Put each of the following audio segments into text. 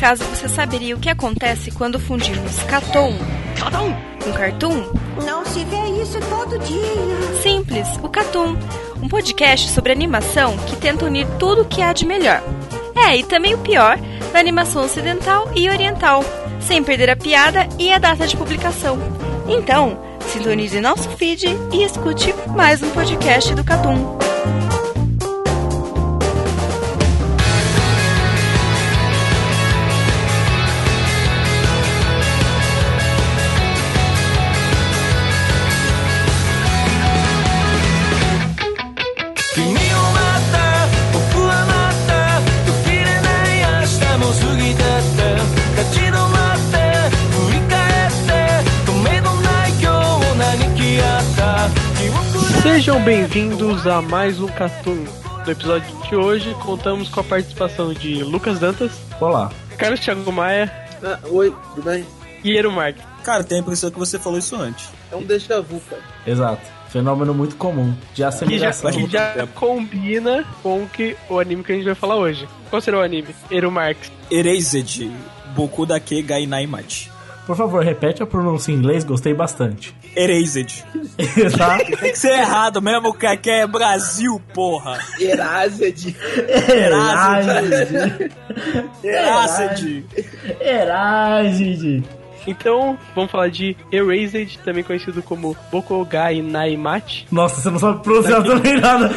acaso você saberia o que acontece quando fundimos Caton com Cartoon? Não se vê isso todo dia. Simples, o Catum, um podcast sobre animação que tenta unir tudo o que há de melhor. É, e também o pior da animação ocidental e oriental, sem perder a piada e a data de publicação. Então, sintonize nosso feed e escute mais um podcast do Catum. Sejam bem-vindos a mais um Cartoon. No episódio de hoje, contamos com a participação de Lucas Dantas. Olá. Carlos Thiago Maia. Ah, oi, tudo bem? E Eero Marques. Cara, tem a impressão que você falou isso antes. É um déjà vu, cara. Exato. Fenômeno muito comum de assimilação. Que já, que já combina com que, o anime que a gente vai falar hoje. Qual será o anime? Eero Marques. Erased. Boku dake Gai Naimachi. Por favor, repete a pronúncia em inglês, gostei bastante. Erased. Exato. Tem que ser errado mesmo, que aqui é Brasil, porra. Erased. Erased. Erased. Erased. Então, vamos falar de Erased, também conhecido como Bokogai Naimachi. Nossa, você não sabe pronunciar também nada.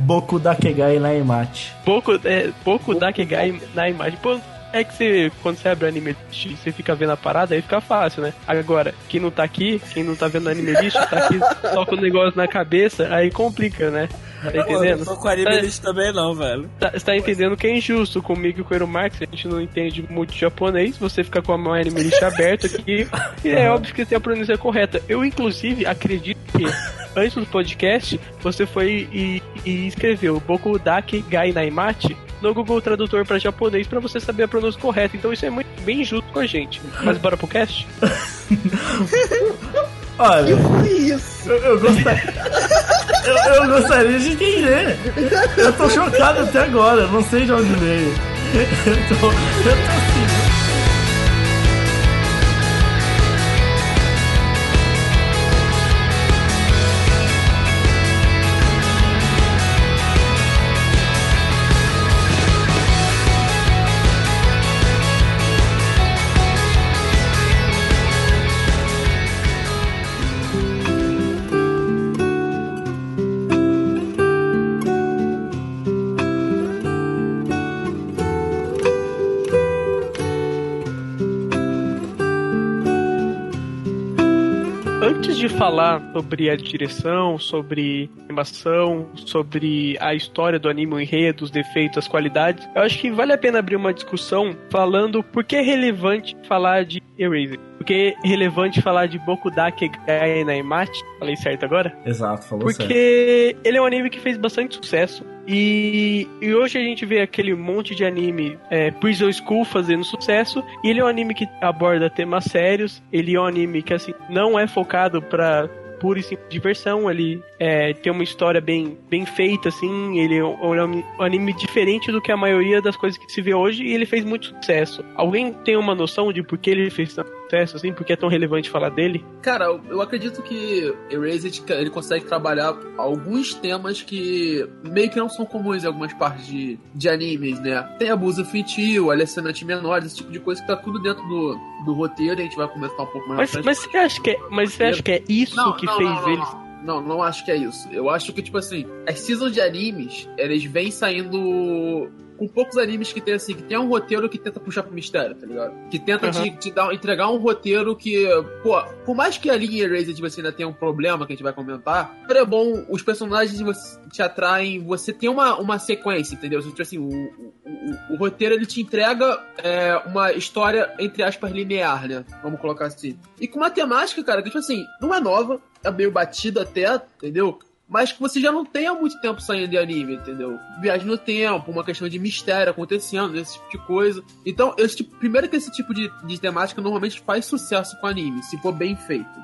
Boku Dakegai Naimachi. Boku, é, Boku Dakegai Naimachi. Pô, é que você, quando você abre o anime list, você fica vendo a parada, aí fica fácil, né? Agora, quem não tá aqui, quem não tá vendo o anime list, tá aqui só com o negócio na cabeça, aí complica, né? Tá entendendo? Não tô com anime list também não, velho. Tá, você tá entendendo que é injusto comigo e com o Eero Marx, a gente não entende muito japonês, você fica com a anime list aberto aqui, e é óbvio que tem a pronúncia correta. Eu, inclusive, acredito que antes do podcast, você foi e, e escreveu Boku Dake Gai Naimachi no Google Tradutor para japonês para você saber a pronúncia correta. Então isso é muito bem injusto com a gente. Mas bora pro cast? Olha, Que isso? eu, eu gostaria. eu, eu gostaria de entender. Eu tô chocado até agora, não sei de onde veio. Eu tô, eu tô falar sobre a direção, sobre animação, sobre a história do anime, o enredo, os defeitos, as qualidades, eu acho que vale a pena abrir uma discussão falando por que é relevante falar de Erased. Por que é relevante falar de Bokudake Gai Naimachi? Falei certo agora? Exato, falou certo. Porque ele é um anime que fez bastante sucesso. E, e hoje a gente vê aquele monte de anime é, Prison School fazendo sucesso. E ele é um anime que aborda temas sérios. Ele é um anime que assim não é focado pra pura e simples diversão. Ele é, tem uma história bem, bem feita, assim. Ele é um, é um anime diferente do que a maioria das coisas que se vê hoje. E ele fez muito sucesso. Alguém tem uma noção de por que ele fez tanto sucesso, assim? Por que é tão relevante falar dele? Cara, eu- acredito que Erased ele consegue trabalhar alguns temas que meio que não são comuns em algumas partes de, de animes, né? Tem abuso infantil, alessinante menores, esse tipo de coisa que tá tudo dentro do, do roteiro, a gente vai comentar um pouco mais Mas, mas você acha que é, mas você acha que é isso Não, que não, fez não, não, eles. Não, não, acho que é isso. Eu acho que, tipo assim, as seasons de animes, eles vêm saindo com poucos animes que tem assim, que tem um roteiro que tenta puxar pro mistério, tá ligado? Que tenta Aham. te, te dar, entregar um roteiro que, pô, por mais que a linha Erased você ainda tenha um problema que a gente vai comentar, é bom, os personagens você- te atraem, você tem uma, uma sequência, entendeu? Tipo assim, o, o, o- o roteiro ele te entrega é, uma história, entre aspas, linear, né? Vamos colocar assim. E com uma temática, cara, que tipo assim, não é nova, é meio batida até, entendeu? Mas que você já não tem há muito tempo saindo de anime, entendeu? Viagem no tempo, uma questão de mistério acontecendo, esse tipo de coisa. Então, esse tipo, primeiro que esse tipo de, de temática normalmente faz sucesso com anime, se for bem feito,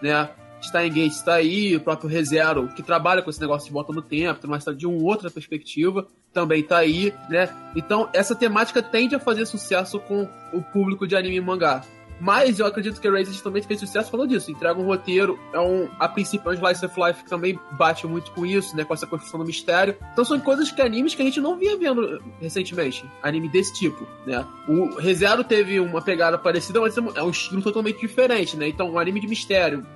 né? Stein Gate está aí, o próprio ReZero, que trabalha com esse negócio de volta no tempo, mas de uma outra perspectiva, também tá aí, né? Então, essa temática tende a fazer sucesso com o público de anime e mangá. Mas eu acredito que a Erased também fez sucesso falando disso. Entrega um roteiro, é um, a princípio, é um Slice of Life que também bate muito com isso, né? Com essa construção do mistério. Então são coisas que animes que a gente não via vendo recentemente. Anime desse tipo, né? O ReZero teve uma pegada parecida, mas é um estilo totalmente diferente, né? Então, um anime de mistério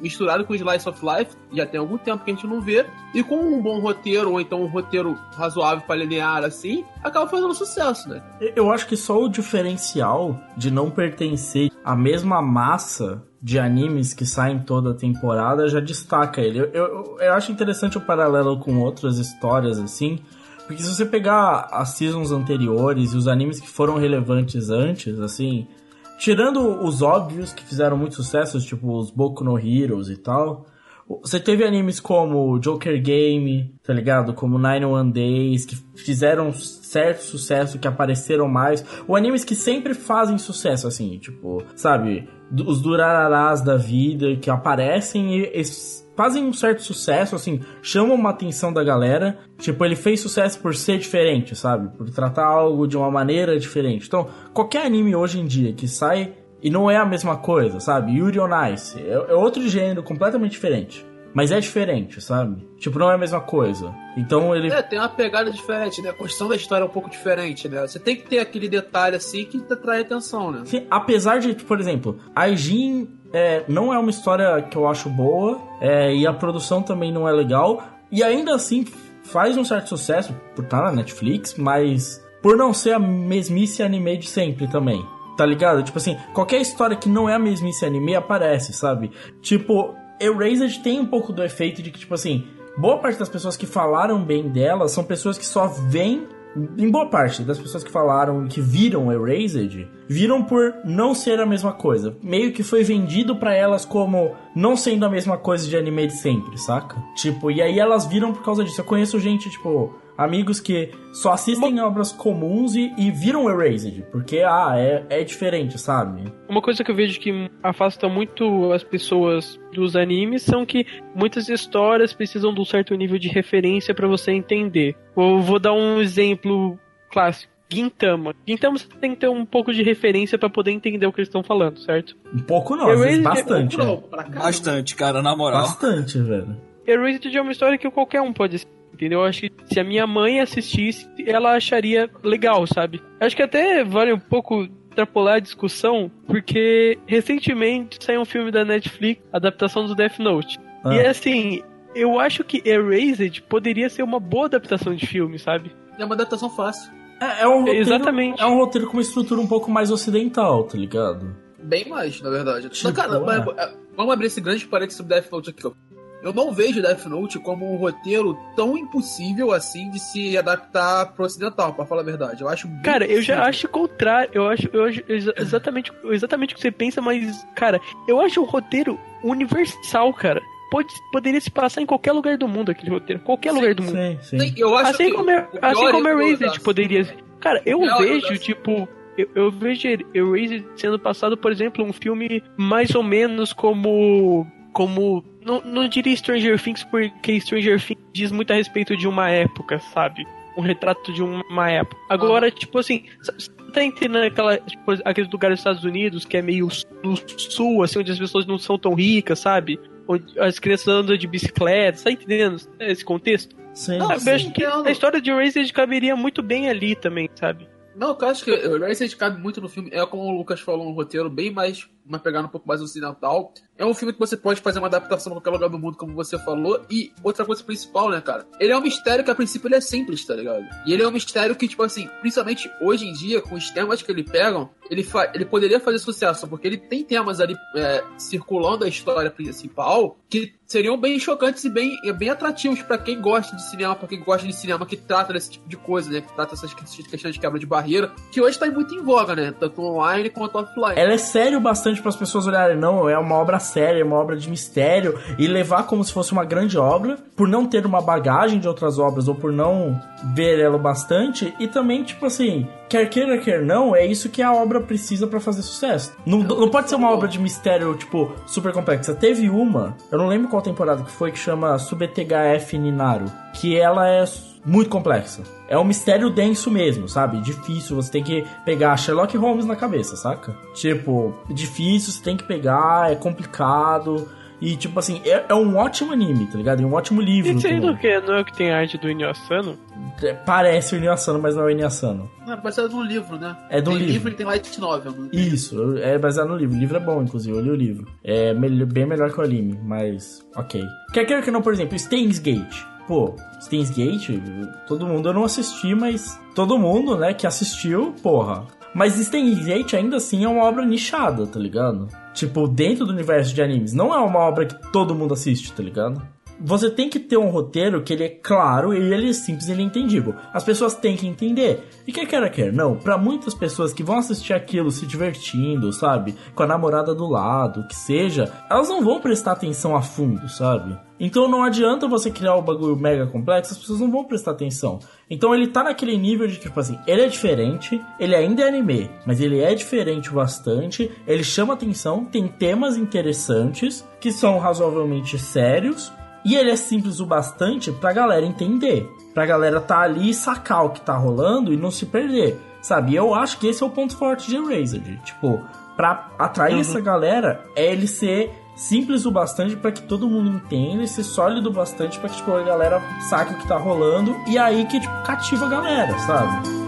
misturado com Slice of Life, já tem algum tempo que a gente não vê, e com um bom roteiro, ou então um roteiro razoável para linear assim, acaba fazendo sucesso, né? Eu acho que só o diferencial de não pertencer à mesma massa de animes que saem toda temporada já destaca ele. Eu, eu, eu acho interessante o paralelo com outras histórias assim. Porque se você pegar as seasons anteriores e os animes que foram relevantes antes, assim, tirando os óbvios que fizeram muito sucesso, tipo os Boku no Heroes e tal, você teve animes como Joker Game, tá ligado? Como Nine One Days, que fizeram certo sucesso, que apareceram mais. Ou animes que sempre fazem sucesso, assim, tipo, sabe? Os Durararás da vida, que aparecem e, e fazem um certo sucesso, assim, chamam uma atenção da galera. Tipo, ele fez sucesso por ser diferente, sabe? Por tratar algo de uma maneira diferente. Então, qualquer anime hoje em dia que sai e não é a mesma coisa, sabe? Yuri on Ice é, é outro gênero completamente diferente. Mas é diferente, sabe? Tipo, não é a mesma coisa. Então ele. É, tem uma pegada diferente, né? A construção da história é um pouco diferente, né? Você tem que ter aquele detalhe assim que atrai atenção, né? Sim, apesar de, por exemplo, a Jin é, não é uma história que eu acho boa, é, e a produção também não é legal, e ainda assim faz um certo sucesso por estar na Netflix, mas por não ser a mesmice anime de sempre também tá ligado? Tipo assim, qualquer história que não é a mesmice anime aparece, sabe? Tipo, Erased tem um pouco do efeito de que, tipo assim, boa parte das pessoas que falaram bem dela são pessoas que só vêm em boa parte das pessoas que falaram que viram Erased, viram por não ser a mesma coisa. Meio que foi vendido para elas como não sendo a mesma coisa de anime de sempre, saca? Tipo, e aí elas viram por causa disso. Eu conheço gente, tipo, amigos que só assistem Uma... obras comuns e, e viram Erased, porque, ah, é, é diferente, sabe? Uma coisa que eu vejo que afasta muito as pessoas dos animes são que muitas histórias precisam de um certo nível de referência para você entender. Eu vou dar um exemplo clássico. Gintama. Gintama você tem que ter um pouco de referência para poder entender o que eles estão falando, certo? Um pouco não, Erased bastante. É... Bastante, cara, na moral. Bastante, velho. Erased é uma história que qualquer um pode entendeu? Eu acho que se a minha mãe assistisse, ela acharia legal, sabe? Acho que até vale um pouco extrapolar a discussão, porque recentemente saiu um filme da Netflix, adaptação do Death Note. Ah. E assim, eu acho que Erased poderia ser uma boa adaptação de filme, sabe? É uma adaptação fácil. É, é um roteiro, Exatamente. É um roteiro com uma estrutura um pouco mais ocidental, tá ligado? Bem mais, na verdade. Tipo, cara, é. vamos abrir esse grande parênteses sobre Death Note aqui, ó. Eu não vejo Death Note como um roteiro tão impossível assim de se adaptar pro ocidental, para falar a verdade. Eu acho Cara, eu já acho o contrário. Eu acho, eu acho exatamente, exatamente o que você pensa, mas, cara, eu acho um roteiro universal, cara. Pode, poderia se passar em qualquer lugar do mundo aquele roteiro. Qualquer sim, lugar do mundo. Sim, sim. Eu acho assim, como é, assim como Erased poderia. Cara, eu vejo, tipo. Eu, eu vejo Erased sendo passado, por exemplo, um filme mais ou menos como como. Não, não diria Stranger Things porque Stranger Things diz muito a respeito de uma época, sabe? Um retrato de uma época. Agora, ah. tipo assim, você tá entendendo aquela, tipo, aqueles lugares dos Estados Unidos que é meio no sul, assim, onde as pessoas não são tão ricas, sabe? Onde as crianças andam de bicicleta, tá entendendo esse contexto? Sim, não, eu acho que a história de Erased caberia muito bem ali também, sabe? Não, eu acho que o Erased cabe muito no filme. É como o Lucas falou, um roteiro bem mais uma pegada um pouco mais ocidental. É um filme que você pode fazer uma adaptação em qualquer lugar do mundo, como você falou. E outra coisa principal, né, cara? Ele é um mistério que a princípio ele é simples, tá ligado? E ele é um mistério que, tipo assim, principalmente hoje em dia, com os temas que ele pegam, ele, ele poderia fazer sucesso, porque ele tem temas ali é, circulando a história principal que seriam bem chocantes e bem, bem atrativos para quem gosta de cinema, para quem gosta de cinema que trata desse tipo de coisa, né? Que trata essas questões de quebra de barreira, que hoje tá muito em voga, né? Tanto online quanto offline. Ela é sério bastante para as pessoas olharem, não, é uma obra séria, é uma obra de mistério, e levar como se fosse uma grande obra, por não ter uma bagagem de outras obras ou por não ver ela bastante, e também, tipo assim, quer queira, quer não, é isso que a obra precisa para fazer sucesso. Não, não pode ser uma obra de mistério, tipo, super complexa. Teve uma, eu não lembro qual temporada que foi, que chama SubTHF Ninaru, que ela é muito complexa. É um mistério denso mesmo, sabe? Difícil, você tem que pegar Sherlock Holmes na cabeça, saca? Tipo, difícil, você tem que pegar, é complicado. E, tipo assim, é, é um ótimo anime, tá ligado? É um ótimo livro. Isso aí do que? Não é o que tem arte do Inyo Asano? É, Parece o Inyo Asano, mas não é o Inyo Asano. Não, é baseado num livro, né? É um tem livro. e tem light novel. né? Isso, é baseado no livro. O livro é bom, inclusive, eu li o livro. É bem melhor que o anime, mas ok. Quer queira que não, por exemplo, Steins Gate. Pô, Steins todo mundo eu não assisti, mas todo mundo, né, que assistiu, porra. Mas Steins Gate ainda assim é uma obra nichada, tá ligado? Tipo, dentro do universo de animes. Não é uma obra que todo mundo assiste, tá ligado? Você tem que ter um roteiro que ele é claro e ele é simples e ele é entendível. As pessoas têm que entender. E quer queira quer não, pra muitas pessoas que vão assistir aquilo se divertindo, sabe? Com a namorada do lado, que seja, elas não vão prestar atenção a fundo, sabe? Então não adianta você criar o bagulho mega complexo, as pessoas não vão prestar atenção. Então ele tá naquele nível de tipo assim, ele é diferente, ele ainda é anime, mas ele é diferente bastante, ele chama atenção, tem temas interessantes que são razoavelmente sérios e ele é simples o bastante pra galera entender. Pra galera tá ali e sacar o que tá rolando e não se perder. Sabe? E eu acho que esse é o ponto forte de Erased. Tipo, pra atrair essa galera, é ele ser simples o bastante pra que todo mundo entenda e ser sólido o bastante pra que tipo, a galera saque o que tá rolando. E aí que, tipo, cativa a galera, sabe?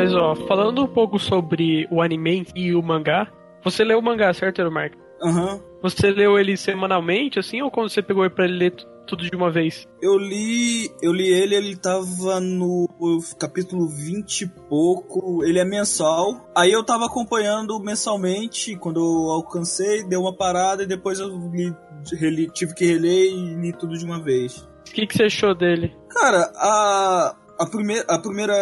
Mas ó, falando um pouco sobre o anime e o mangá, você leu o mangá, certo, Eromark? Aham. Você leu ele semanalmente, assim, ou quando você pegou ele pra ele ler tu- tudo de uma vez? Eu li. Eu li ele, ele tava no capítulo 20 e pouco. Ele é mensal. Aí eu tava acompanhando mensalmente. Quando eu alcancei, deu uma parada e depois eu li, reli- tive que reler e li tudo de uma vez. O que, que você achou dele? Cara, a. A, primeira, a primeira,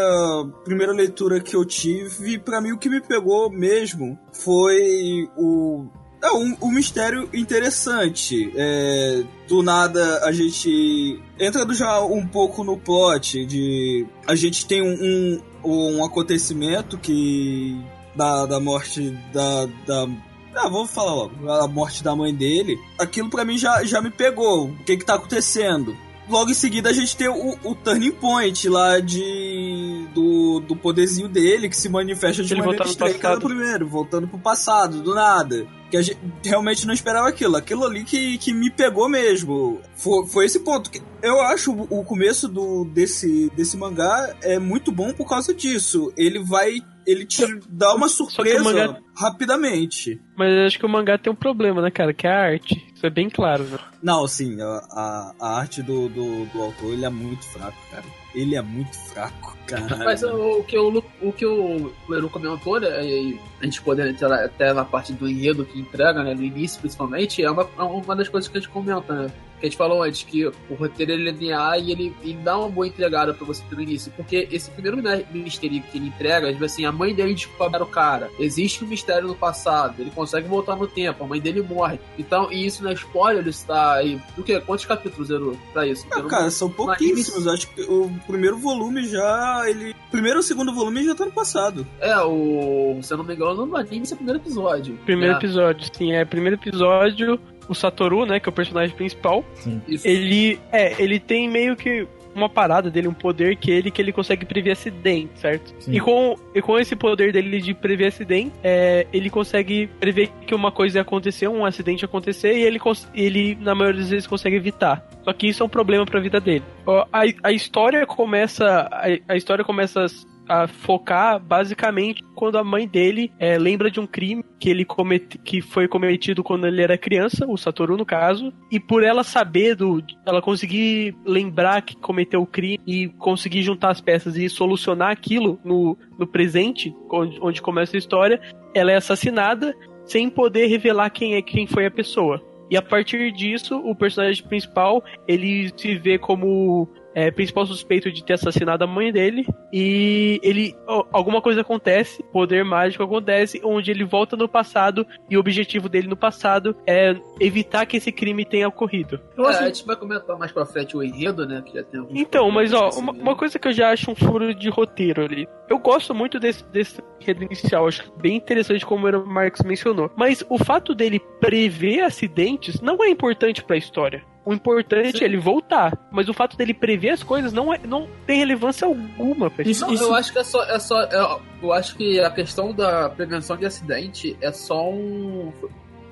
primeira leitura que eu tive, pra mim o que me pegou mesmo foi o. É um, um mistério interessante. É, do nada a gente. Entrando já um pouco no plot de. A gente tem um, um, um acontecimento que. Da, da morte da, da ah, vou falar logo. A morte da mãe dele. Aquilo pra mim já, já me pegou. O que que tá acontecendo? Logo em seguida a gente tem o, o turning point lá de. Do, do poderzinho dele que se manifesta de Ele maneira estranha primeiro, voltando pro passado, do nada. Que a gente realmente não esperava aquilo. Aquilo ali que, que me pegou mesmo. Foi, foi esse ponto. que Eu acho o o começo do, desse, desse mangá é muito bom por causa disso. Ele vai. Ele te dá uma surpresa mangá- rapidamente. Mas eu acho que o mangá tem um problema, né, cara? Que é a arte. Isso é bem claro, né? Não, sim, a, a, a arte do, do, do autor ele é muito fraco, cara. Ele é muito fraco, cara. Mas o, o que o, o que o Leru comentou, né, e a gente poder entrar até na parte do enredo que entrega, né, no início principalmente, é uma, é uma das coisas que a gente comenta, né? Que a gente falou antes, que o roteiro ele é linear e ele, ele dá uma boa entregada pra você no início. Porque esse primeiro mi- mistério que ele entrega, tipo assim, a mãe dele descobre o cara. Existe um mistério no passado, ele consegue voltar no tempo, a mãe dele morre. Então, e isso não é spoiler, ele está aí. O quê? Quantos capítulos zerou pra isso? Zerou cara, são pouquíssimos. Acho que o primeiro volume já. ele Primeiro ou segundo volume já tá no passado. É, o. Se eu não me engano, no anime esse é o primeiro episódio. Primeiro É, episódio, sim, é primeiro episódio. O Satoru, né, que é o personagem principal, Isso. ele é, ele tem meio que uma parada dele, um poder que ele que ele consegue prever acidente, certo? Sim. E com, e com esse poder dele de prever acidente, é, ele consegue prever que uma coisa ia acontecer, um acidente ia acontecer, e ele, ele na maioria das vezes consegue evitar. Só que isso é um problema pra vida dele. A, a história começa. A, a história começa a focar basicamente quando a mãe dele é, lembra de um crime que ele comete, que foi cometido quando ele era criança, o Satoru no caso, e por ela saber do, ela conseguir lembrar que cometeu o crime e conseguir juntar as peças e solucionar aquilo no, no presente, onde, onde começa a história, ela é assassinada sem poder revelar quem é quem foi a pessoa. E a partir disso, o personagem principal, ele se vê como é, principal suspeito de ter assassinado a mãe dele e ele alguma coisa acontece, poder mágico acontece, onde ele volta no passado e o objetivo dele no passado é evitar que esse crime tenha ocorrido. Então, assim, é, a gente vai comentar mais pra frente o enredo, né? Que já tem então, mas ó, uma, uma, coisa que eu já acho um furo de roteiro ali. Eu gosto muito desse, desse enredo inicial, acho bem interessante como o Marx mencionou. Mas o fato dele prever acidentes não é importante para a história. O importante Sim. é ele voltar. Mas o fato dele prever as coisas não, é, não tem relevância alguma. Pra isso, isso, Eu acho que é só. É só é, eu acho que a questão da prevenção de acidente é só um.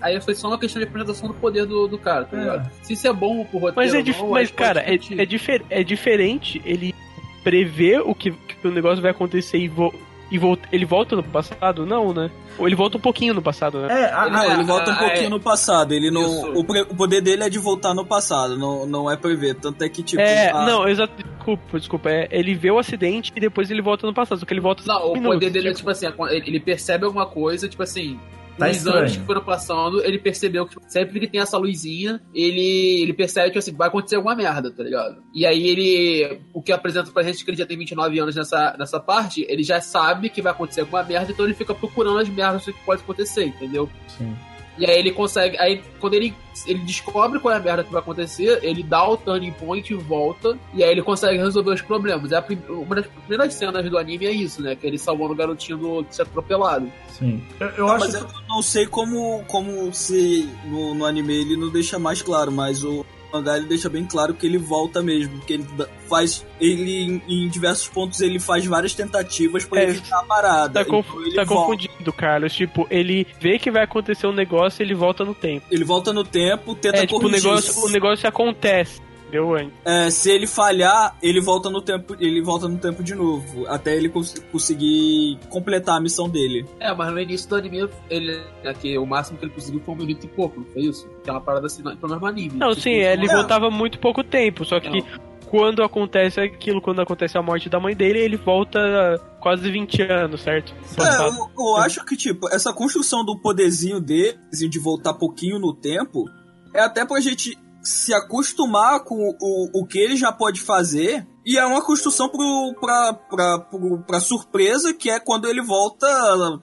Aí foi só uma questão de apresentação do poder do, do cara, tá ligado? É. Se isso é bom pro roteiro. Mas, é dif... não, mas cara, é, é, difer... é diferente ele prever o que, que o negócio vai acontecer e, vo... e volta... ele volta no passado? Não, né? Ou ele volta um pouquinho no passado, né? É, a, não, ele volta um pouquinho é, no passado. Ele não, o, o, poder dele é de voltar no passado, não, não é prever. Tanto é que, tipo. É, a... não, exato. Desculpa, desculpa. É, ele vê o acidente e depois ele volta no passado. Só que ele volta. Não, o minutos, poder dele é tipo, é tipo assim: ele percebe alguma coisa, tipo assim, Tá nos estranho. anos que foram passando, ele percebeu que tipo, sempre que tem essa luzinha, ele, ele percebe que assim, vai acontecer alguma merda, tá ligado? E aí ele. O que apresenta pra gente que ele já tem 29 anos nessa, nessa parte, ele já sabe que vai acontecer alguma merda, então ele fica procurando as merdas que pode acontecer, entendeu? Sim. E aí ele consegue. Aí quando ele, ele descobre qual é a merda que vai acontecer, ele dá o turning point e volta. E aí ele consegue resolver os problemas. É a, uma das primeiras cenas do anime é isso, né? Que ele salvando o garotinho do, de ser atropelado. Sim. Eu, eu não, acho. Mas que... eu não sei como, como se no, no anime ele não deixa mais claro, mas o mangá ele deixa bem claro que ele volta mesmo, que ele faz ele em, diversos pontos ele faz várias tentativas para é, evitar a parada. Tá, conf então, tá confundindo, Carlos. Tipo, ele vê que vai acontecer um negócio e ele volta no tempo. Ele volta no tempo, tenta é, tipo, corrigir. O negócio, o negócio acontece deu antes. É, se ele falhar, ele volta no tempo, ele volta no tempo de novo, até ele cons conseguir completar a missão dele. É, mas no início do anime, ele, aqui, o máximo que ele conseguiu foi um minuto e pouco, não foi isso? Aquela parada assim, pelo mesmo anime. Não, tipo, sim, ele é. voltava muito pouco tempo, só que não quando acontece aquilo, quando acontece a morte da mãe dele, ele volta quase 20 anos, certo? É, eu, eu, acho que, tipo, essa construção do poderzinho dele, de voltar pouquinho no tempo, é até pra gente se acostumar com o, o que ele já pode fazer. E é uma construção pro, pra, pra, pro, pra surpresa, que é quando ele volta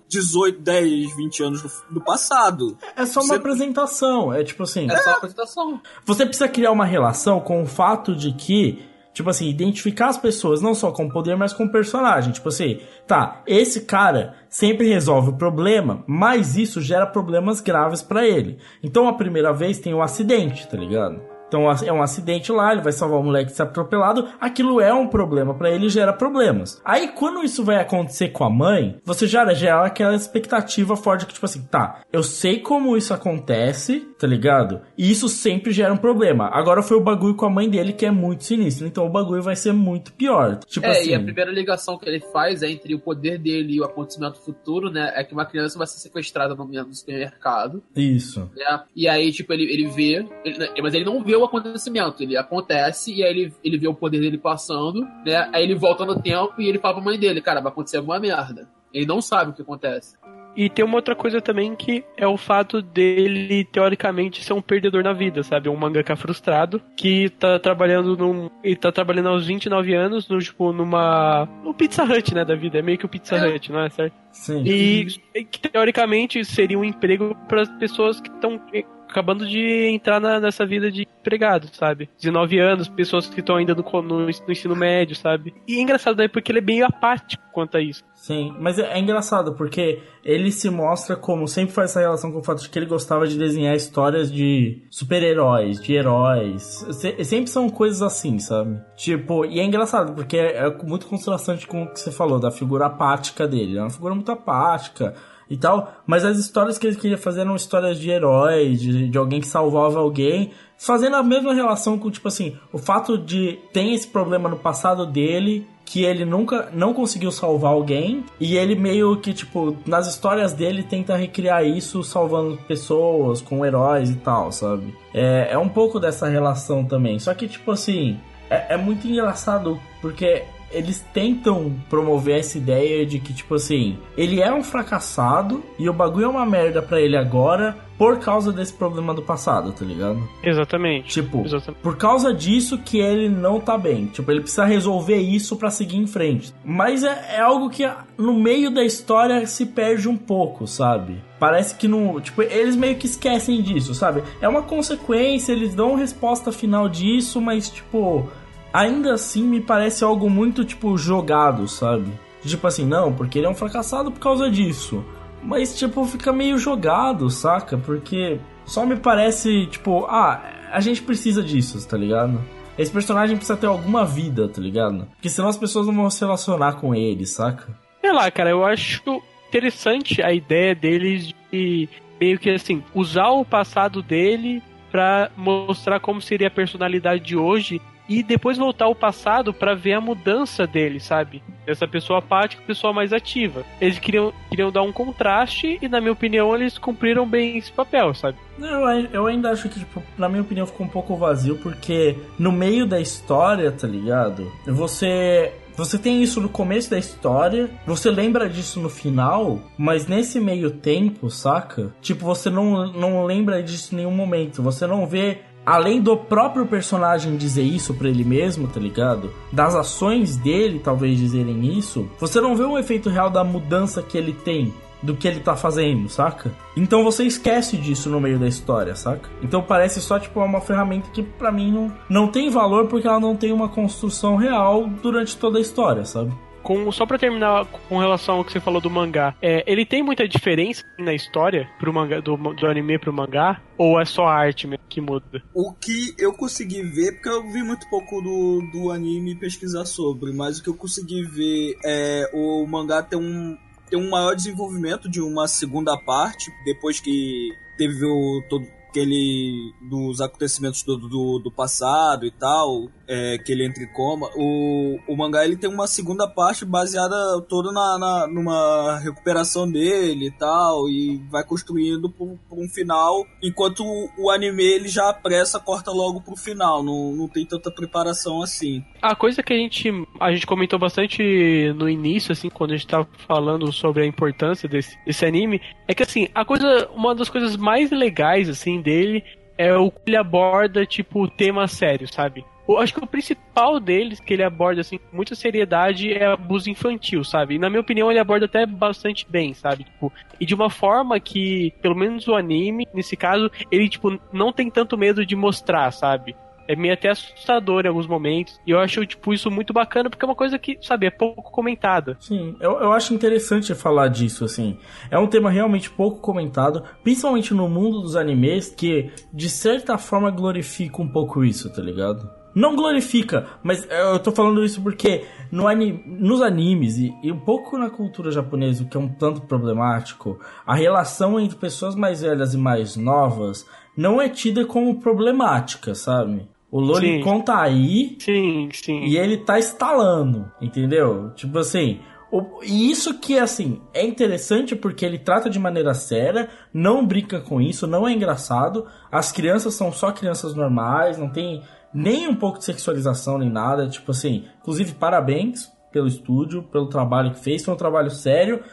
18, 10, 20 anos do, do passado. É só uma você... apresentação, é tipo assim. É só uma apresentação. Você precisa criar uma relação com o fato de que Tipo assim, identificar as pessoas não só com poder, mas com personagem. Tipo assim, tá, esse cara sempre resolve o problema, mas isso gera problemas graves para ele. Então a primeira vez tem o um acidente, tá ligado? Então é um acidente lá, ele vai salvar o moleque de ser atropelado. Aquilo é um problema para ele, gera problemas. Aí quando isso vai acontecer com a mãe, você já gera aquela expectativa forte que tipo assim, tá, eu sei como isso acontece, tá ligado? E isso sempre gera um problema. Agora foi o bagulho com a mãe dele que é muito sinistro, então o bagulho vai ser muito pior. Tipo é, assim, e a primeira ligação que ele faz é entre o poder dele e o acontecimento futuro, né, é que uma criança vai ser sequestrada no, no supermercado. Isso. Né? E aí, tipo, ele, ele vê, ele, mas ele não vê o acontecimento. Ele acontece e aí ele, ele vê o poder dele passando, né? Aí ele volta no tempo e ele fala pra mãe dele, cara, vai acontecer alguma merda. Ele não sabe o que acontece. E tem uma outra coisa também que é o fato dele, teoricamente, ser um perdedor na vida, sabe? Um mangaka frustrado que tá trabalhando num. E tá trabalhando aos 29 anos, no, tipo, numa. No Pizza Hut, né, da vida. É meio que o Pizza é. Hut, não é certo? Sim. E que teoricamente seria um emprego para as pessoas que estão acabando de entrar na, nessa vida de empregado, sabe? 19 anos, pessoas que estão ainda no, no, no, ensino médio, sabe? E é engraçado daí porque ele é meio apático quanto a isso. Sim, mas é, é, engraçado porque ele se mostra como sempre faz essa relação com o fato de que ele gostava de desenhar histórias de super-heróis, de heróis. Se, sempre são coisas assim, sabe? Tipo, e é engraçado porque é, é muito constelação com o que você falou, da figura apática dele. É uma figura muito apática e tal, mas as histórias que ele queria fazer eram histórias de heróis, de, de alguém que salvava alguém, fazendo a mesma relação com, tipo assim, o fato de ter esse problema no passado dele, que ele nunca não conseguiu salvar alguém, e ele meio que, tipo, nas histórias dele tenta recriar isso salvando pessoas, com heróis e tal, sabe? É, é um pouco dessa relação também. Só que, tipo assim, é, é muito engraçado porque eles tentam promover essa ideia de que, tipo assim, ele é um fracassado e o bagulho é uma merda para ele agora por causa desse problema do passado, tá ligado? Exatamente. Tipo, Exatamente. por causa disso que ele não tá bem. Tipo, ele precisa resolver isso para seguir em frente. Mas é, é algo que no meio da história se perde um pouco, sabe? Parece que não. Tipo, eles meio que esquecem disso, sabe? É uma consequência, eles dão resposta final disso, mas, tipo ainda assim me parece algo muito, tipo, jogado, sabe? Tipo assim, não, porque ele é um fracassado por causa disso. Mas, tipo, fica meio jogado, saca? Porque só me parece, tipo, ah, a gente precisa disso, tá ligado? Esse personagem precisa ter alguma vida, tá ligado? Porque senão as pessoas não vão se relacionar com ele, saca? Sei lá, cara, eu acho interessante a ideia deles de meio que assim, usar o passado dele para mostrar como seria a personalidade de hoje e depois voltar ao passado para ver a mudança dele, sabe? Dessa pessoa apática, pessoa mais ativa. Eles queriam, queriam dar um contraste e, na minha opinião, eles cumpriram bem esse papel, sabe? Eu, eu ainda acho que, tipo, na minha opinião, ficou um pouco vazio, porque no meio da história, tá ligado? Você você tem isso no começo da história, você lembra disso no final, mas nesse meio tempo, saca? Tipo, você não, não lembra disso em nenhum momento. Você não vê além do próprio personagem dizer isso para ele mesmo, tá ligado? Das ações dele talvez dizerem isso, você não vê um efeito real da mudança que ele tem do que ele tá fazendo, saca? Então você esquece disso no meio da história, saca? Então parece só tipo uma ferramenta que para mim não, não tem valor porque ela não tem uma construção real durante toda a história, sabe? Com, só para terminar com relação ao que você falou do mangá, é, ele tem muita diferença na história pro mangá, do, do anime pro mangá? Ou é só a arte mesmo que muda? O que eu consegui ver, porque eu vi muito pouco do, do anime pesquisar sobre, mas o que eu consegui ver é o mangá tem um, tem um maior desenvolvimento de uma segunda parte, depois que teve o, todo, aquele dos acontecimentos do, do, do passado e tal, é, que ele entra em coma. O, o mangá ele tem uma segunda parte baseada toda na, na numa recuperação dele e tal, e vai construindo por um final, enquanto o, o, anime ele já apressa, corta logo pro final, não, não tem tanta preparação assim. A coisa que a gente, a gente comentou bastante no início, assim, quando a gente tava falando sobre a importância desse, desse anime, é que assim, a coisa, uma das coisas mais legais, assim, dele é o que ele aborda, tipo, tema sério, sabe? Eu acho que o principal deles, que ele aborda, assim, com muita seriedade, é abuso infantil, sabe? E na minha opinião, ele aborda até bastante bem, sabe? Tipo, e de uma forma que, pelo menos o anime, nesse caso, ele, tipo, não tem tanto medo de mostrar, sabe? É meio até assustador em alguns momentos. E eu acho, tipo, isso muito bacana, porque é uma coisa que, sabe, é pouco comentada. Sim, eu, eu acho interessante falar disso, assim. É um tema realmente pouco comentado, principalmente no mundo dos animes, que, de certa forma, glorifica um pouco isso, tá ligado? Não glorifica, mas eu tô falando isso porque no anime, nos animes e, e, um pouco na cultura japonesa, o que é um tanto problemático, a relação entre pessoas mais velhas e mais novas não é tida como problemática, sabe? O Lolicon tá aí. Sim, sim. E ele tá instalando, entendeu? Tipo assim. O, e isso que, assim, é interessante porque ele trata de maneira séria, não brinca com isso, não é engraçado. As crianças são só crianças normais, não tem nem um pouco de sexualização nem nada. Tipo assim, inclusive, parabéns pelo estúdio, pelo trabalho que fez, foi um trabalho sério.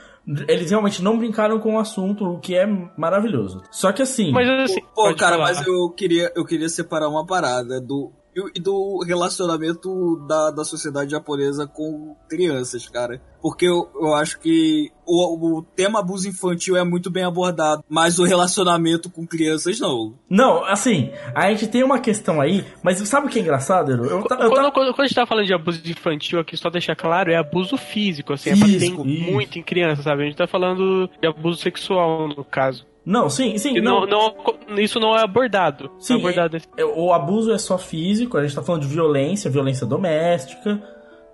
Eles realmente não brincaram com o assunto, o que é maravilhoso. Só que assim. Mas assim. Pô, cara, falar. mas eu queria, eu queria separar uma parada do e do relacionamento da, da sociedade japonesa com crianças, cara. Porque eu, eu acho que o, o tema abuso infantil é muito bem abordado, mas o relacionamento com crianças não. Não, assim, a gente tem uma questão aí, mas sabe o que é engraçado, Eu, eu, quando, quando, quando, a gente tá falando de abuso infantil aqui, só deixar claro, é abuso físico, assim, físico, é pra tem muito em criança, sabe? A gente tá falando de abuso sexual, no caso. Não, sim, sim. Não, não, não, isso não é abordado. Sim, é abordado. É, o abuso é só físico, a gente tá falando de violência, violência doméstica,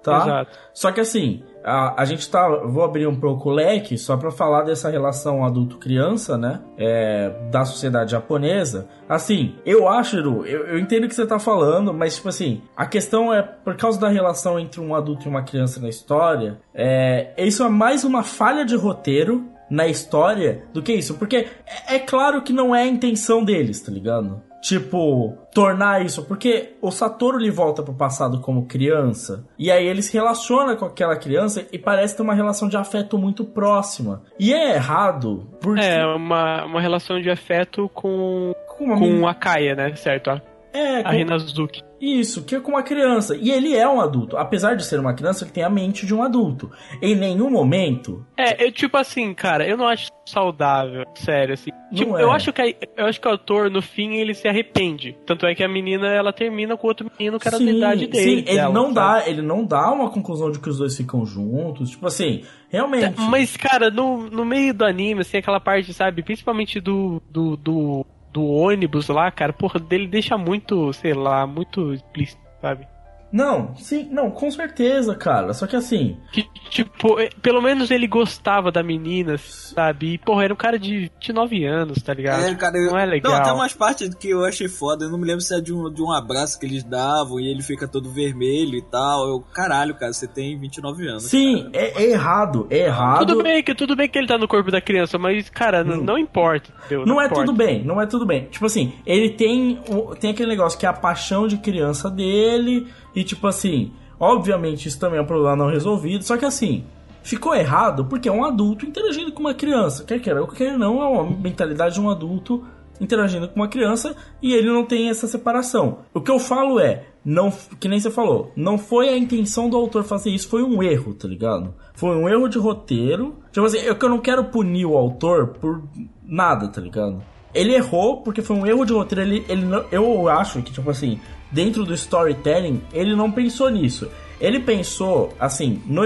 tá? Exato. Só que assim, a, a gente tá. Vou abrir um pouco o leque só para falar dessa relação adulto-criança, né? É, da sociedade japonesa. Assim, eu acho, eu, eu entendo o que você tá falando, mas, tipo assim, a questão é por causa da relação entre um adulto e uma criança na história. É, isso é mais uma falha de roteiro na história do que isso. Porque é, é claro que não é a intenção deles, tá ligado? tipo, tornar isso. Porque o Satoru ele volta pro passado como criança. E aí ele se relaciona com aquela criança e parece ter uma relação de afeto muito próxima. E é errado. Porque... É, uma, uma relação de afeto com, com, com a Kaia, né? Certo? A, é, com... a Hinazuki. Isso, que é com uma criança. E ele é um adulto. Apesar de ser uma criança, ele tem a mente de um adulto. Em nenhum momento. É, eu, tipo assim, cara, eu não acho saudável, sério, assim. Tipo, é. eu, acho que, eu acho que o autor, no fim, ele se arrepende. Tanto é que a menina, ela termina com outro menino que era sim, da idade dele. Sim, ele dela, não dá, ele não dá uma conclusão de que os dois ficam juntos. Tipo assim, realmente. Mas, cara, no, no meio do anime, assim, aquela parte, sabe, principalmente do, do, do do ônibus lá, cara, porra, dele deixa muito, sei lá, muito explícito, sabe? Não, sim, não, com certeza, cara. Só que assim. Que, tipo, é, pelo menos ele gostava da menina, sabe? E, porra, era um cara de 29 anos, tá ligado? É, cara, eu... Não é legal. Não, tem umas partes que eu achei foda. Eu não me lembro se é de um, de um abraço que eles davam e ele fica todo vermelho e tal. Eu, caralho, cara, você tem 29 anos. Sim, é, é, errado, é errado. Tudo bem, que, tudo bem que ele tá no corpo da criança, mas, cara, hum. não, importa. Não, não, é importa. tudo bem, não é tudo bem. Tipo assim, ele tem, tem aquele negócio que é a paixão de criança dele e tipo assim, obviamente isso também é um problema não resolvido, só que assim, ficou errado porque é um adulto interagindo com uma criança. Quer queira ou quer não, é uma mentalidade de um adulto interagindo com uma criança e ele não tem essa separação. O que eu falo é, não, que nem você falou, não foi a intenção do autor fazer isso, foi um erro, tá ligado? Foi um erro de roteiro. Tipo assim, eu, eu não quero punir o autor por nada, tá ligado? Ele errou porque foi um erro de roteiro. Ele, ele não, eu acho que, tipo assim, dentro do storytelling, ele não pensou nisso. Ele pensou, assim, no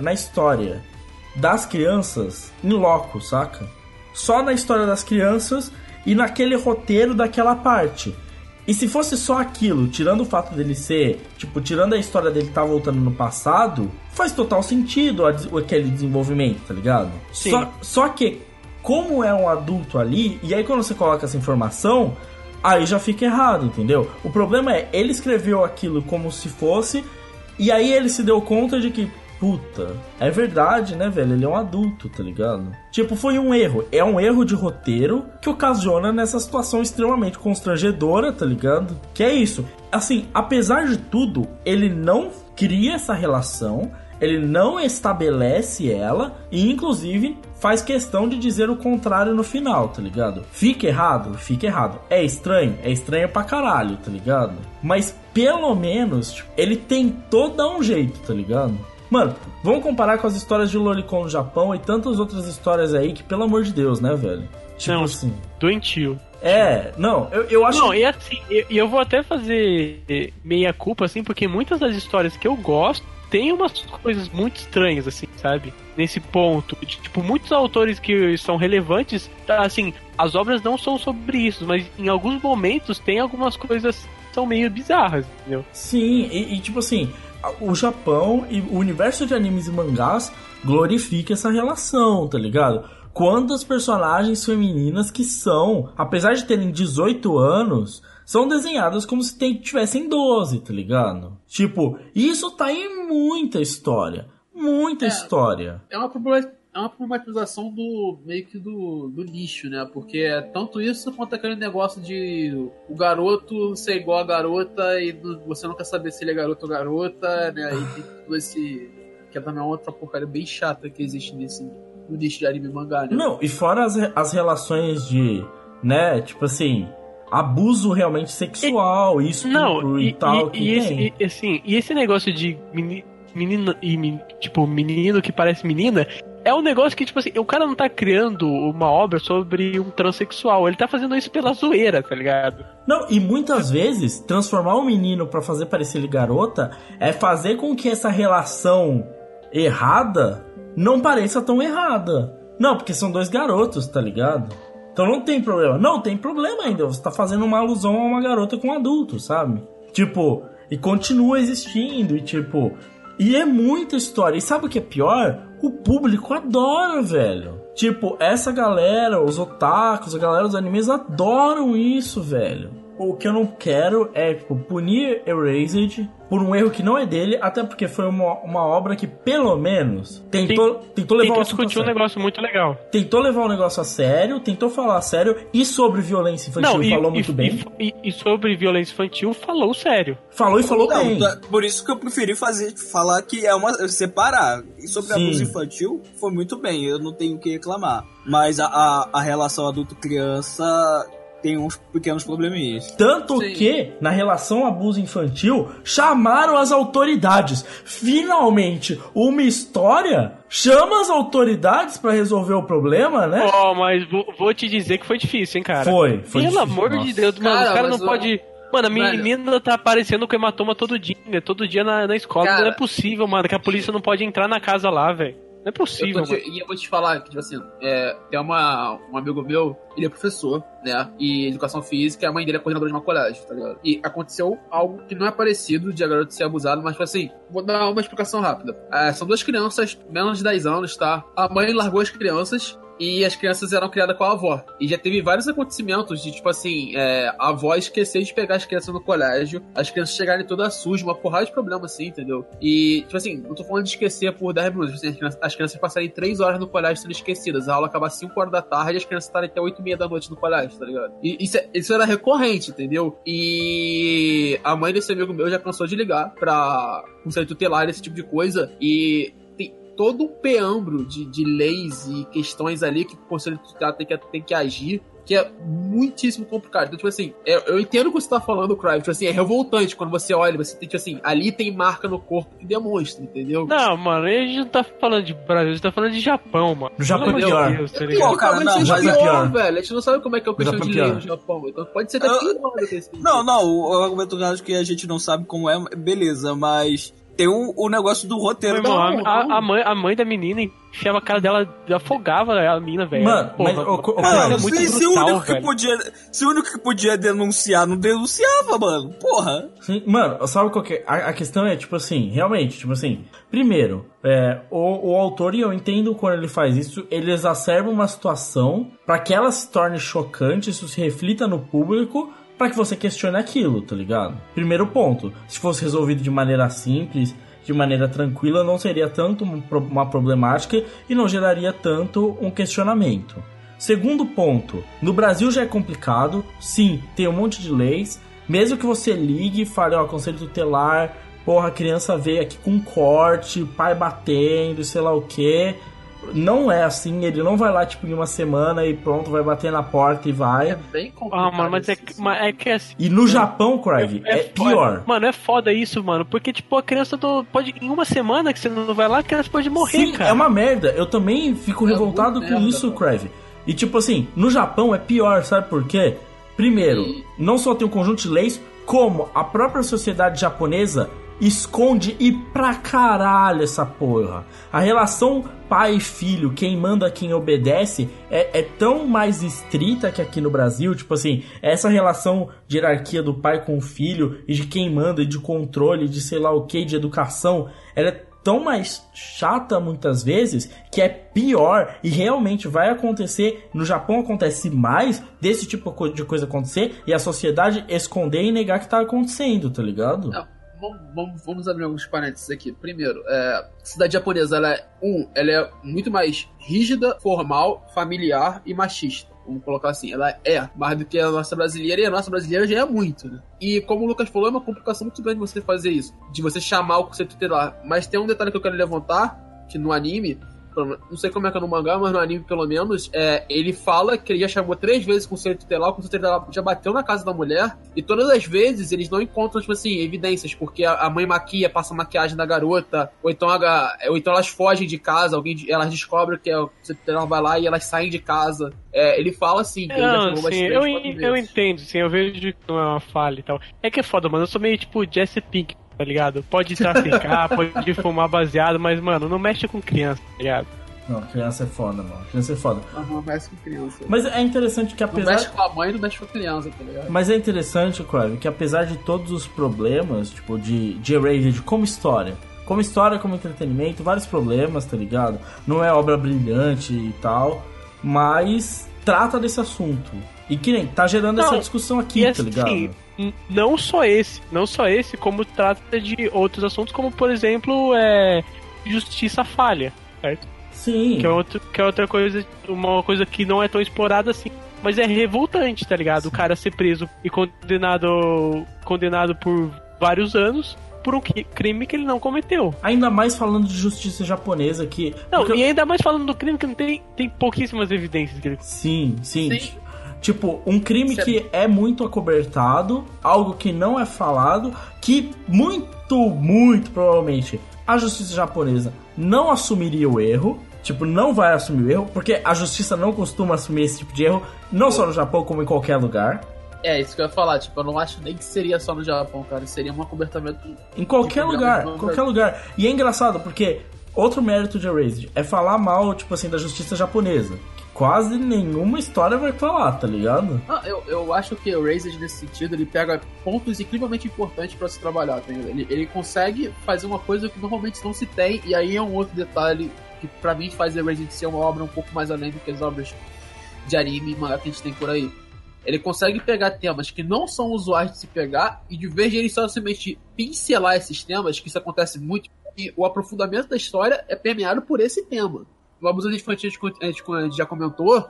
na história das crianças em loco, saca? Só na história das crianças e naquele roteiro daquela parte. E se fosse só aquilo, tirando o fato dele ser, tipo, tirando a história dele estar tá voltando no passado, faz total sentido aquele desenvolvimento, tá ligado? Sim. Só, só que, como é um adulto ali, e aí quando você coloca essa informação, aí já fica errado, entendeu? O problema é, ele escreveu aquilo como se fosse, e aí ele se deu conta de que, puta, é verdade, né, velho? Ele é um adulto, tá ligado? Tipo, foi um erro. É um erro de roteiro que ocasiona nessa situação extremamente constrangedora, tá ligado? Que é isso. Assim, apesar de tudo, ele não cria essa relação ele não estabelece ela e, inclusive, faz questão de dizer o contrário no final, tá ligado? Fica errado? Fica errado. É estranho? É estranho pra caralho, tá ligado? Mas pelo menos tipo, ele tentou dar um jeito, tá ligado? Mano, vamos comparar com as histórias de Lolicon no Japão e tantas outras histórias aí que, pelo amor de Deus, né, velho? Tipo não, assim. Doentio. É, não, eu, eu acho. Não, e assim, e eu, eu vou até fazer meia culpa, assim, porque muitas das histórias que eu gosto tem umas coisas muito estranhas, assim, sabe? Nesse ponto. Tipo, muitos autores que são relevantes, tá, assim, as obras não são sobre isso, mas em alguns momentos tem algumas coisas que são meio bizarras, entendeu? Sim, e, e tipo assim, o Japão e o universo de animes e mangás glorifica essa relação, tá ligado? Quantas personagens femininas que são, apesar de terem 18 anos, são desenhadas como se tivessem 12, tá ligado? Tipo, isso tá em muita história. Muita é, história. É uma é uma problematização do meio que do, do lixo, né? Porque é tanto isso quanto aquele negócio de o garoto ser igual a garota e você não quer saber se ele é garoto ou garota, né? E tem todo esse. Que é também outra porcaria bem chata que existe nesse no nicho de anime e mangá, né? Não, e fora as, as relações de. né? Tipo assim abuso realmente sexual, isso não, e, e tal. E, e esse, e, assim, e esse negócio de menino e tipo menino que parece menina é um negócio que, tipo assim, o cara não tá criando uma obra sobre um transexual, ele tá fazendo isso pela zoeira, tá ligado? Não, e muitas vezes, transformar um menino para fazer parecer ele garota é fazer com que essa relação errada não pareça tão errada. Não, porque são dois garotos, tá ligado? Então não tem problema. Não, tem problema ainda. Você tá fazendo uma alusão a uma garota com um adulto, sabe? Tipo, e continua existindo, e tipo. E é muita história. E sabe o que é pior? O público adora, velho. Tipo, essa galera, os otakus, a galera dos animes adoram isso, velho. O que eu não quero é, tipo, punir Erased por um erro que não é dele, até porque foi uma, uma obra que, pelo menos, tentou, tentou levar Tem o que assunto a discutir um sério. negócio muito legal. Tentou levar o negócio a sério, tentou falar a sério, e sobre violência infantil e, falou e- muito e- bem. E, e sobre violência infantil, falou sério. Falou e falou Não, bem. tá- por isso que eu preferi fazer, falar que é uma. separar. E sobre Sim. abuso infantil, foi muito bem, eu não tenho o que reclamar. Mas a, a, a relação adulto-criança tem uns pequenos probleminhas. Tanto Sim. que, na relação abuso infantil, chamaram as autoridades. Finalmente, uma história chama as autoridades pra resolver o problema, né? Ó, mas vou, vou te dizer que foi difícil, hein, cara. Foi, foi Pelo difícil, amor de nossa. Deus, mano, Cara, os caras não ó, pode. Mano, a velho. menina tá aparecendo com hematoma todo dia, todo dia na, na escola. Cara. Não é possível, mano, que a polícia não pode entrar na casa lá, velho. Não é Eu possível, tô te- e eu vou te falar que, tipo assim, é, tem uma, um amigo meu, ele é professor, né? E educação física, a mãe dele é coordenadora de uma colégio, tá ligado? E aconteceu algo que não é parecido de a garota ser abusada, mas, tipo assim, vou dar uma explicação rápida. É, são duas crianças, menos de 10 anos, tá? A mãe largou as crianças e as crianças eram criadas com a avó. E já teve vários acontecimentos de, tipo assim, é, a avó esquecer de pegar as crianças no colégio, as crianças chegarem todas sujas, uma porrada de problema, assim, entendeu? E, tipo assim, não tô falando de esquecer por 10 minutos, tipo assim, as, crianças, as crianças passarem 3 horas no colégio sendo esquecidas, a aula acaba às 5 horas da tarde e as crianças estarem até 8 e meia da noite no colégio, tá ligado? E isso, é- isso era recorrente, entendeu? E a mãe desse amigo meu já cansou de ligar pra conselho tutelar, esse tipo de coisa, e todo um preâmbulo de, de leis e questões ali que o conselho tutelar tem que, tem que agir que é muitíssimo complicado. Então, tipo assim, eu, eu entendo o que você tá falando, Cry. Tipo assim, é revoltante quando você olha, você tem, tipo assim, ali tem marca no corpo que demonstra, entendeu? Não, mano, a gente não tá falando de Brasil, a gente tá falando de Japão, mano. No Japão é pior. Deus, tá Pô, ligado? cara, Talvez não, mas é pior, pior. velho. A gente não sabe como é que é o questão Japão de é lei pior. no Japão. Então pode ser até Eu- pior do que esse. Não, não, o, argumento que a gente não sabe como é, beleza, mas tem o, o negócio do roteiro. Não, a, não. a mãe, a mãe da menina enfiava a cara dela, afogava a menina, velho. Mano, mas, Mano, é muito se, se o brutal, único que podia, se o único que podia denunciar não denunciava, mano. Porra. Sim, mano, sabe qual que é? A, a questão é, tipo assim, realmente, tipo assim, primeiro, é, o, o autor, e eu entendo quando ele faz isso, ele exacerba uma situação pra que ela se torne chocante, isso se reflita no público, pra que você questione aquilo, tá ligado? Primeiro ponto, se fosse resolvido de maneira simples, de maneira tranquila, não seria tanto um uma problemática e não geraria tanto um questionamento. Segundo ponto, no Brasil já é complicado, sim, tem um monte de leis, mesmo que você ligue e fale, ó, conselho tutelar, porra, a criança veio aqui com corte, pai batendo, sei lá o que. Não é assim, ele não vai lá, tipo, em uma semana e pronto, vai bater na porta e É vai. bem complicado. Ah, mano, mas é, isso, que- assim. mas é que é assim. E no Japão, Crive, é, foda. pior. Mano, é foda isso, mano. Porque, tipo, a criança do- pode. Em uma semana que você não vai lá, a criança pode morrer, Sim, cara. é uma merda. Eu também fico É revoltado com merda, isso. Crave. E tipo assim, no Japão é pior, sabe por quê? Primeiro, não só tem um conjunto de leis, como a própria sociedade japonesa esconde e pra caralho essa porra. A relação pai e filho, quem manda, quem obedece, é, é tão mais estrita que aqui no Brasil. Tipo assim, essa relação de hierarquia do pai com o filho, e de quem manda, e de controle, de sei lá o que, de educação, ela é tão mais chata muitas vezes que é pior e realmente vai acontecer. No Japão acontece mais desse tipo de coisa acontecer e a sociedade esconder e negar que tá acontecendo, tá ligado? Não, vamos, vamos, abrir alguns parênteses aqui. Primeiro, é, cidade japonesa, ela é, um, ela é muito mais rígida, formal, familiar e machista. Vamos colocar assim, ela é mais do que a nossa brasileira, e a nossa brasileira já é muito, né? E como o Lucas falou, é uma complicação muito grande você fazer isso, de você chamar o conceito tutelar. Mas tem um detalhe que eu quero levantar, que no anime, não sei como é que é no mangá, mas no anime pelo menos, é, ele fala que ele já chamou três vezes o conselho tutelar, o conselho tutelar já bateu na casa da mulher, e todas as vezes eles não encontram, tipo assim, evidências, porque a, a mãe maquia, passa maquiagem na garota, ou então, a- ou então elas fogem de casa, alguém, elas descobrem que é o conselho tutelar vai lá e elas saem de casa. É, ele fala assim, que ele já Não, sim, três, eu, eu entendo, sim, eu vejo que não é uma falha e tal. É que é foda, mano, eu sou meio tipo Jesse Pink, tá ligado? Pode traficar, pode fumar baseado, mas, mano, não mexe com criança, tá ligado? Não, criança é foda, mano. Criança é foda. Não mexe com criança. Mas é interessante que Não apesar. mexe com a mãe, não mexe com a criança, tá ligado? Mas é interessante, Crave, que apesar de todos os problemas, tipo, de, de Erased como história, como história, como entretenimento, vários problemas, tá ligado? Não é obra brilhante e tal, mas trata desse assunto. E que nem tá gerando não, essa discussão aqui, tá ligado? Assim, não só esse, não só esse, como trata de outros assuntos, como por exemplo, é justiça falha, certo? Sim. Que é, outro, que é outra coisa, uma coisa que não é tão explorada assim. Mas é revoltante, tá ligado? Sim. O cara ser preso e condenado, condenado por vários anos por um crime que ele não cometeu. Ainda mais falando de justiça japonesa que. Não, porque... e ainda mais falando do crime que não tem, tem pouquíssimas evidências que ele. Sim, sim. sim. Tipo, um crime Você... que é muito acobertado, algo que não é falado, que muito, muito provavelmente a justiça japonesa não assumiria o erro. Tipo, não vai assumir o erro, porque a justiça não costuma assumir esse tipo de erro, não só no Japão, como em qualquer lugar. É, isso que eu ia falar, tipo, eu não acho nem que seria só no Japão, cara. Seria um acobertamento. Em qualquer lugar, qualquer lugar. E é engraçado, porque outro mérito de Erased é falar mal, tipo assim, da justiça japonesa quase nenhuma história vai falar, tá ligado? Ah, eu, eu acho que o Razed, nesse sentido, ele pega pontos incrivelmente importantes para se trabalhar, tá ele, ele consegue fazer uma coisa que normalmente não se tem, e aí é um outro detalhe que para mim faz o Razed ser uma obra um pouco mais além do que as obras de anime e mangá que a gente tem por aí. Ele consegue pegar temas que não são usuais de se pegar e de vez ele só simplesmente pincelar esses temas, que isso acontece muito, e o aprofundamento da história é permeado por esse tema o abuso infantil a gente, já comentou,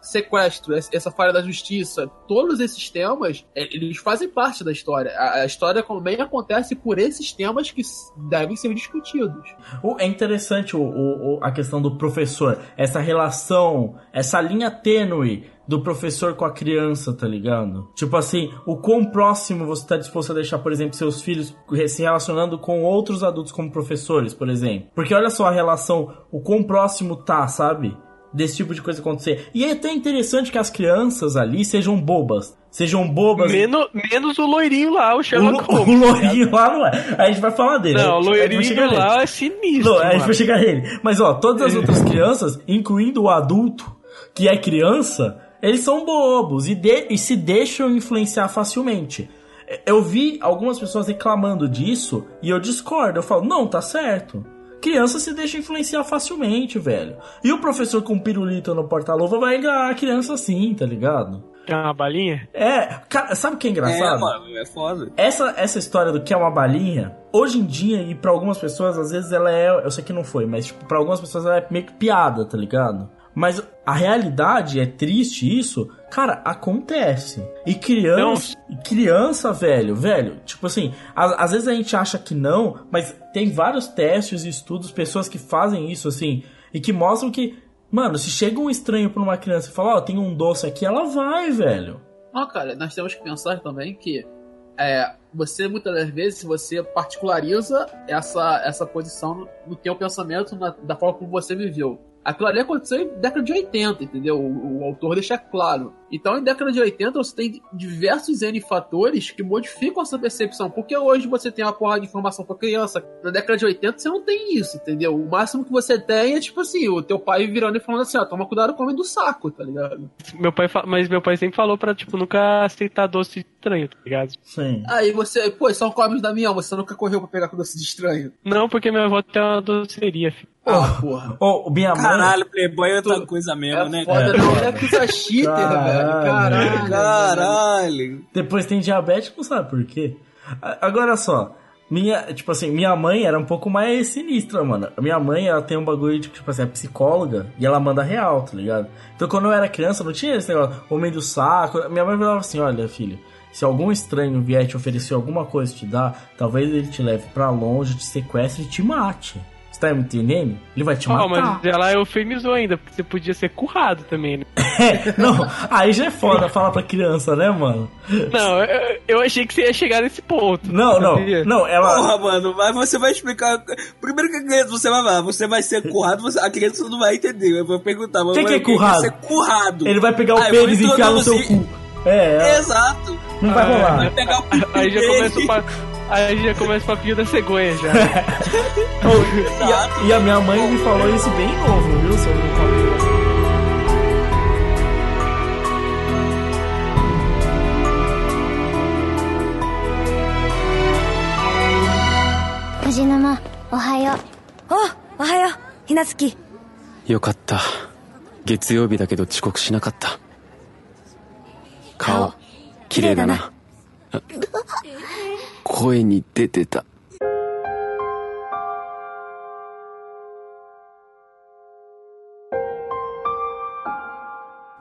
sequestro, essa falha da justiça, todos esses temas, é, eles fazem parte da história. A, a história também acontece por esses temas que devem ser discutidos. É interessante o, o, a questão do professor, essa relação, essa linha tênue do professor com a criança, tá ligado? Tipo assim, o quão próximo você tá disposto a deixar, por exemplo, seus filhos se relacionando com outros adultos como professores, por exemplo. Porque olha só a relação, o quão próximo tá, sabe? Desse tipo de coisa acontecer. E é até interessante que as crianças ali sejam bobas. Sejam bobas. Menos, menos o loirinho lá, o Sherlock Holmes. O, o loirinho lá não é. A gente vai falar dele. Não, o loirinho lá é sinistro. Não, a gente vai chegar nele. Mas ó, todas as outras crianças, incluindo o adulto, que é criança, eles são bobos e, de, e se deixam influenciar facilmente. Eu vi algumas pessoas reclamando disso e eu discordo. Eu falo, não, tá certo. Criança se deixa influenciar facilmente, velho. E o professor com pirulito no porta-luva vai enganar a criança assim, tá ligado? É uma balinha? É, cara, sabe o que é engraçado? É, mano, é foda. Essa, essa história do que é uma balinha, hoje em dia, e para algumas pessoas, às vezes ela é. Eu sei que não foi, mas tipo, pra algumas pessoas ela é meio que piada, tá ligado? Mas a realidade é triste isso, cara, acontece. E criança, e criança, velho, velho, tipo assim, a, às vezes a gente acha que não, mas tem vários testes e estudos, pessoas que fazem isso assim, e que mostram que, mano, se chega um estranho pra uma criança e fala, ó, oh, tem um doce aqui, ela vai, velho. Não, cara, nós temos que pensar também que é, você muitas das vezes você particulariza essa, essa posição no, no teu pensamento, na, da forma como você viveu. Aquilo ali aconteceu em década de 80, entendeu? O, o, autor deixa claro. Então, em década de 80, você tem diversos N fatores que modificam essa percepção. Porque hoje você tem uma porra de informação pra criança. Na década de 80, você não tem isso, entendeu? O máximo que você tem é, tipo assim, o teu pai virando e falando assim, ó, toma cuidado com o homem do saco, tá ligado? Meu pai, mas meu pai sempre falou pra, tipo, nunca aceitar doce estranho, tá ligado? Sim. Aí você, pô, são comes da minha você nunca correu pra pegar com doce de estranho. Não, porque minha avó tem uma doceria, filho. Ah, porra. Oh, minha mãe... Caralho, Playboy é outra coisa mesmo, é né? Foda, não é coisa cheater, velho. Caralho. Caralho. Depois tem diabético, sabe por quê? Agora só, minha, tipo assim, minha mãe era um pouco mais sinistra, mano. Minha mãe, ela tem um bagulho de, tipo assim, é psicóloga e ela manda real, tá ligado? Então quando eu era criança, não tinha esse negócio, homem do saco. Minha mãe falava assim: olha, filho, se algum estranho vier te oferecer alguma coisa te dar, talvez ele te leve para longe, te sequestre e te mate tá me entendendo? Ele vai te matar. Oh, mas ela eufemizou ainda, porque você podia ser currado também, né? é, não, aí já é foda falar pra criança, né, mano? Não, eu, eu achei que você ia chegar nesse ponto. Não, não, não, ela... Porra, mano, mas você vai explicar... Primeiro que a criança, você vai você vai ser currado, você... a criança não vai entender, eu vou perguntar. O que, que é currado? Ser currado. Ele vai pegar o ah, pênis e enfiar no seu cu. É, é. Exato. Não vai rolar. Vai pegar o Aí já começa o... Aí já começa o papinho da cegonha já. e, a, e, a, minha mãe me falou isso bem novo, viu? Sobre o papinho da cegonha. 藤沼お な好きよかった月曜日だけど遅刻しなかった 顔綺麗だな声に出てた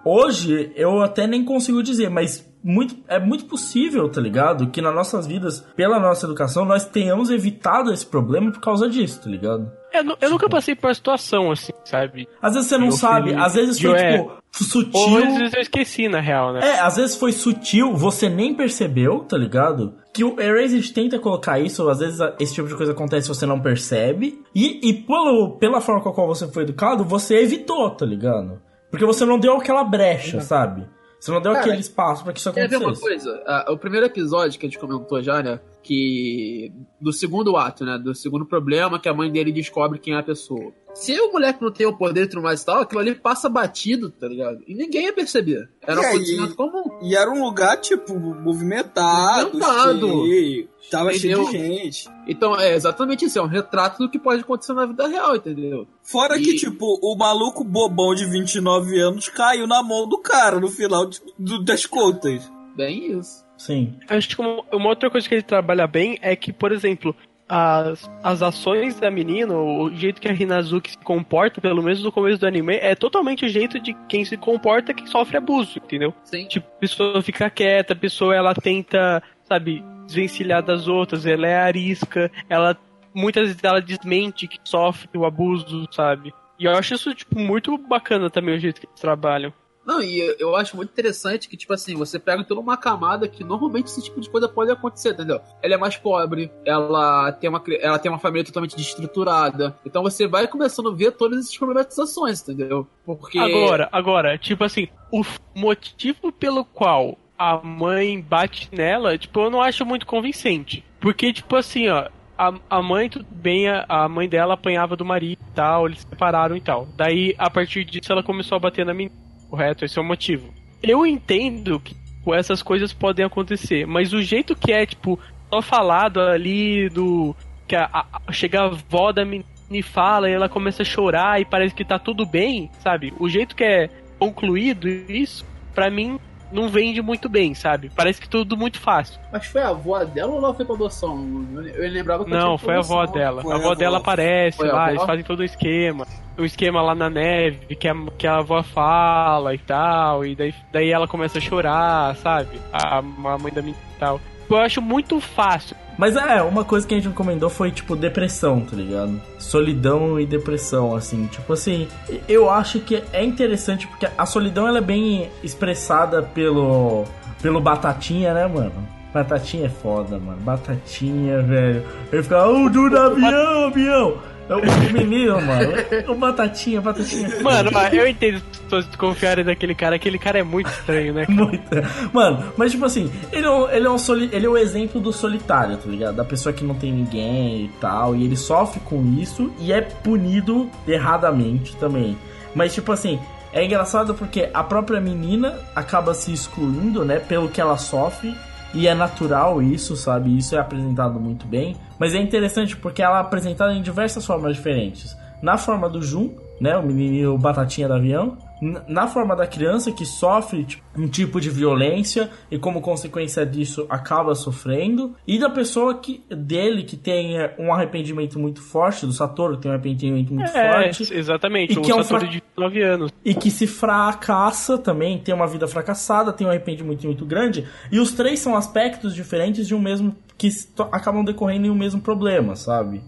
Hoje eu até nem consigo dizer, mas muito, é muito possível, tá ligado? Que nas nossas vidas, pela nossa educação, nós tenhamos evitado esse problema por causa disso, tá ligado? Eu, nu- eu nunca passei por uma situação assim, sabe? Às vezes você não Eu sabe, fui- às vezes eu foi é- tipo Ou sutil. às vezes eu esqueci, na real, né? É, às vezes foi sutil, você nem percebeu, tá ligado? Que o Erased tenta colocar isso, às vezes esse tipo de coisa acontece e você não percebe. E, e pelo, pela forma com a qual você foi educado, você evitou, tá ligado? Porque você não deu aquela brecha, sabe? Você não deu Cara, aquele espaço pra que isso Quer ver uma acontecesse. coisa? Ah, o primeiro episódio que a gente comentou já, né? Que. Do segundo ato, né? Do segundo problema que a mãe dele descobre quem é a pessoa. Se o moleque não tem o poder e tudo mais e tal, aquilo ali passa batido, tá ligado? E ninguém ia perceber. Era um acontecimento comum. E era um lugar, tipo, movimentado, Movimentado. cheio, tava cheio de Entendeu? gente. Então, é exatamente isso. É um retrato do que pode acontecer na vida real, entendeu? Fora E- que, tipo, o maluco bobão de 29 anos caiu na mão do cara no final de- do- das contas. Bem isso. Sim. Acho que uma, uma outra coisa que ele trabalha bem é que, por exemplo, as, as ações da menina, o jeito que a Hinazuki se comporta, pelo menos no começo do anime, é totalmente o jeito de quem se comporta que sofre abuso, entendeu? Sim. Tipo, a pessoa fica quieta, a pessoa ela tenta, sabe, desvencilhar das outras, ela é arisca, ela muitas vezes ela desmente que sofre o abuso, sabe? E eu acho isso, tipo, muito bacana também o jeito que eles trabalham. Não, e eu- acho muito interessante que, tipo assim, você pega toda uma camada que normalmente esse tipo de coisa pode acontecer, entendeu? Ela é mais pobre, ela tem uma, ela tem uma família totalmente desestruturada. Então você vai começando a ver todas essas problematizações, entendeu? Porque. Agora, agora, tipo assim, o motivo pelo qual a mãe bate nela, tipo, eu não acho muito convincente. Porque, tipo assim, ó, a, a mãe, tudo bem, a, a mãe dela apanhava do marido e tal, eles se separaram e tal. Daí, a partir disso, ela começou a bater na menina. Correto? Esse é o motivo. Eu entendo que essas coisas podem acontecer, mas o jeito que é, tipo, só falado ali do. Que a, a- chega a avó da menina e fala e ela começa a chorar e parece que tá tudo bem, sabe? O jeito que é concluído isso, pra mim, não vende muito bem, sabe? Parece que tudo muito fácil. Mas foi a avó dela ou ela foi pra adoção? Eu, eu lembrava que Não, foi a avó dela. Foi A avó dela aparece Foi lá, eles fazem todo o esquema. O esquema lá na neve, que a, que a avó fala e tal, e daí, daí ela começa a chorar, sabe? A, a mãe da menina e tal. Eu acho muito fácil. Mas é, uma coisa que a gente recomendou foi, tipo, depressão, tá ligado? Solidão e depressão, assim. Tipo assim, eu acho que é interessante porque a solidão ela é bem expressada pelo, pelo Batatinha, né, mano? Batatinha é foda, mano. Batatinha, velho. Ele fica, oh, do avião, avião. É O menino, mano. O Batatinha, Batatinha. Mano, eu entendo pessoas desconfiarem daquele cara. Aquele cara é muito estranho, né? Muita. Mano, mas tipo assim, ele é, um, ele, é um soli, ele é o exemplo do solitário, tá ligado? Da pessoa que não tem ninguém e tal. E ele sofre com isso e é punido erradamente também. Mas tipo assim, é engraçado porque a própria menina acaba se excluindo, né? Pelo que ela sofre. E é natural isso, sabe? Isso é apresentado muito bem. Mas é interessante porque ela é apresentada em diversas formas diferentes. Na forma do Jun, né? O menininho batatinha do avião. Na forma da criança que sofre tipo, um tipo de violência e como consequência disso acaba sofrendo. E da pessoa que dele que tem um arrependimento muito forte, do Satoru tem um arrependimento muito É, forte. exatamente. E O que é um Satoru fra- de 9 anos. E que se fracassa também, tem uma vida fracassada, tem um arrependimento muito grande. E os três são aspectos diferentes de um mesmo. que acabam decorrendo em um mesmo problema, sabe?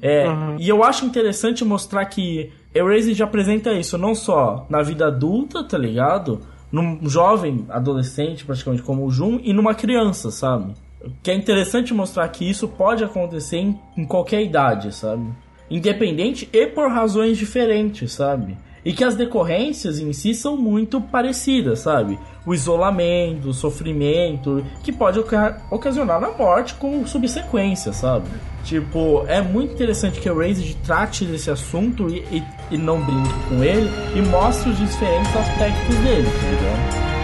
É, Uhum. E eu acho interessante mostrar que Erased apresenta isso não só na vida adulta, tá ligado? Num jovem adolescente, praticamente como o Jun, e numa criança, sabe? Que é interessante mostrar que isso pode acontecer em, em qualquer idade, sabe? Independente e por razões diferentes, sabe? E que as decorrências em si são muito parecidas, sabe? O isolamento, o sofrimento, que pode oca- ocasionar a morte com subsequência, sabe? Tipo, é muito interessante que o Raised trate desse assunto e, e, e não brinque com ele e mostre os diferentes aspectos dele, tá?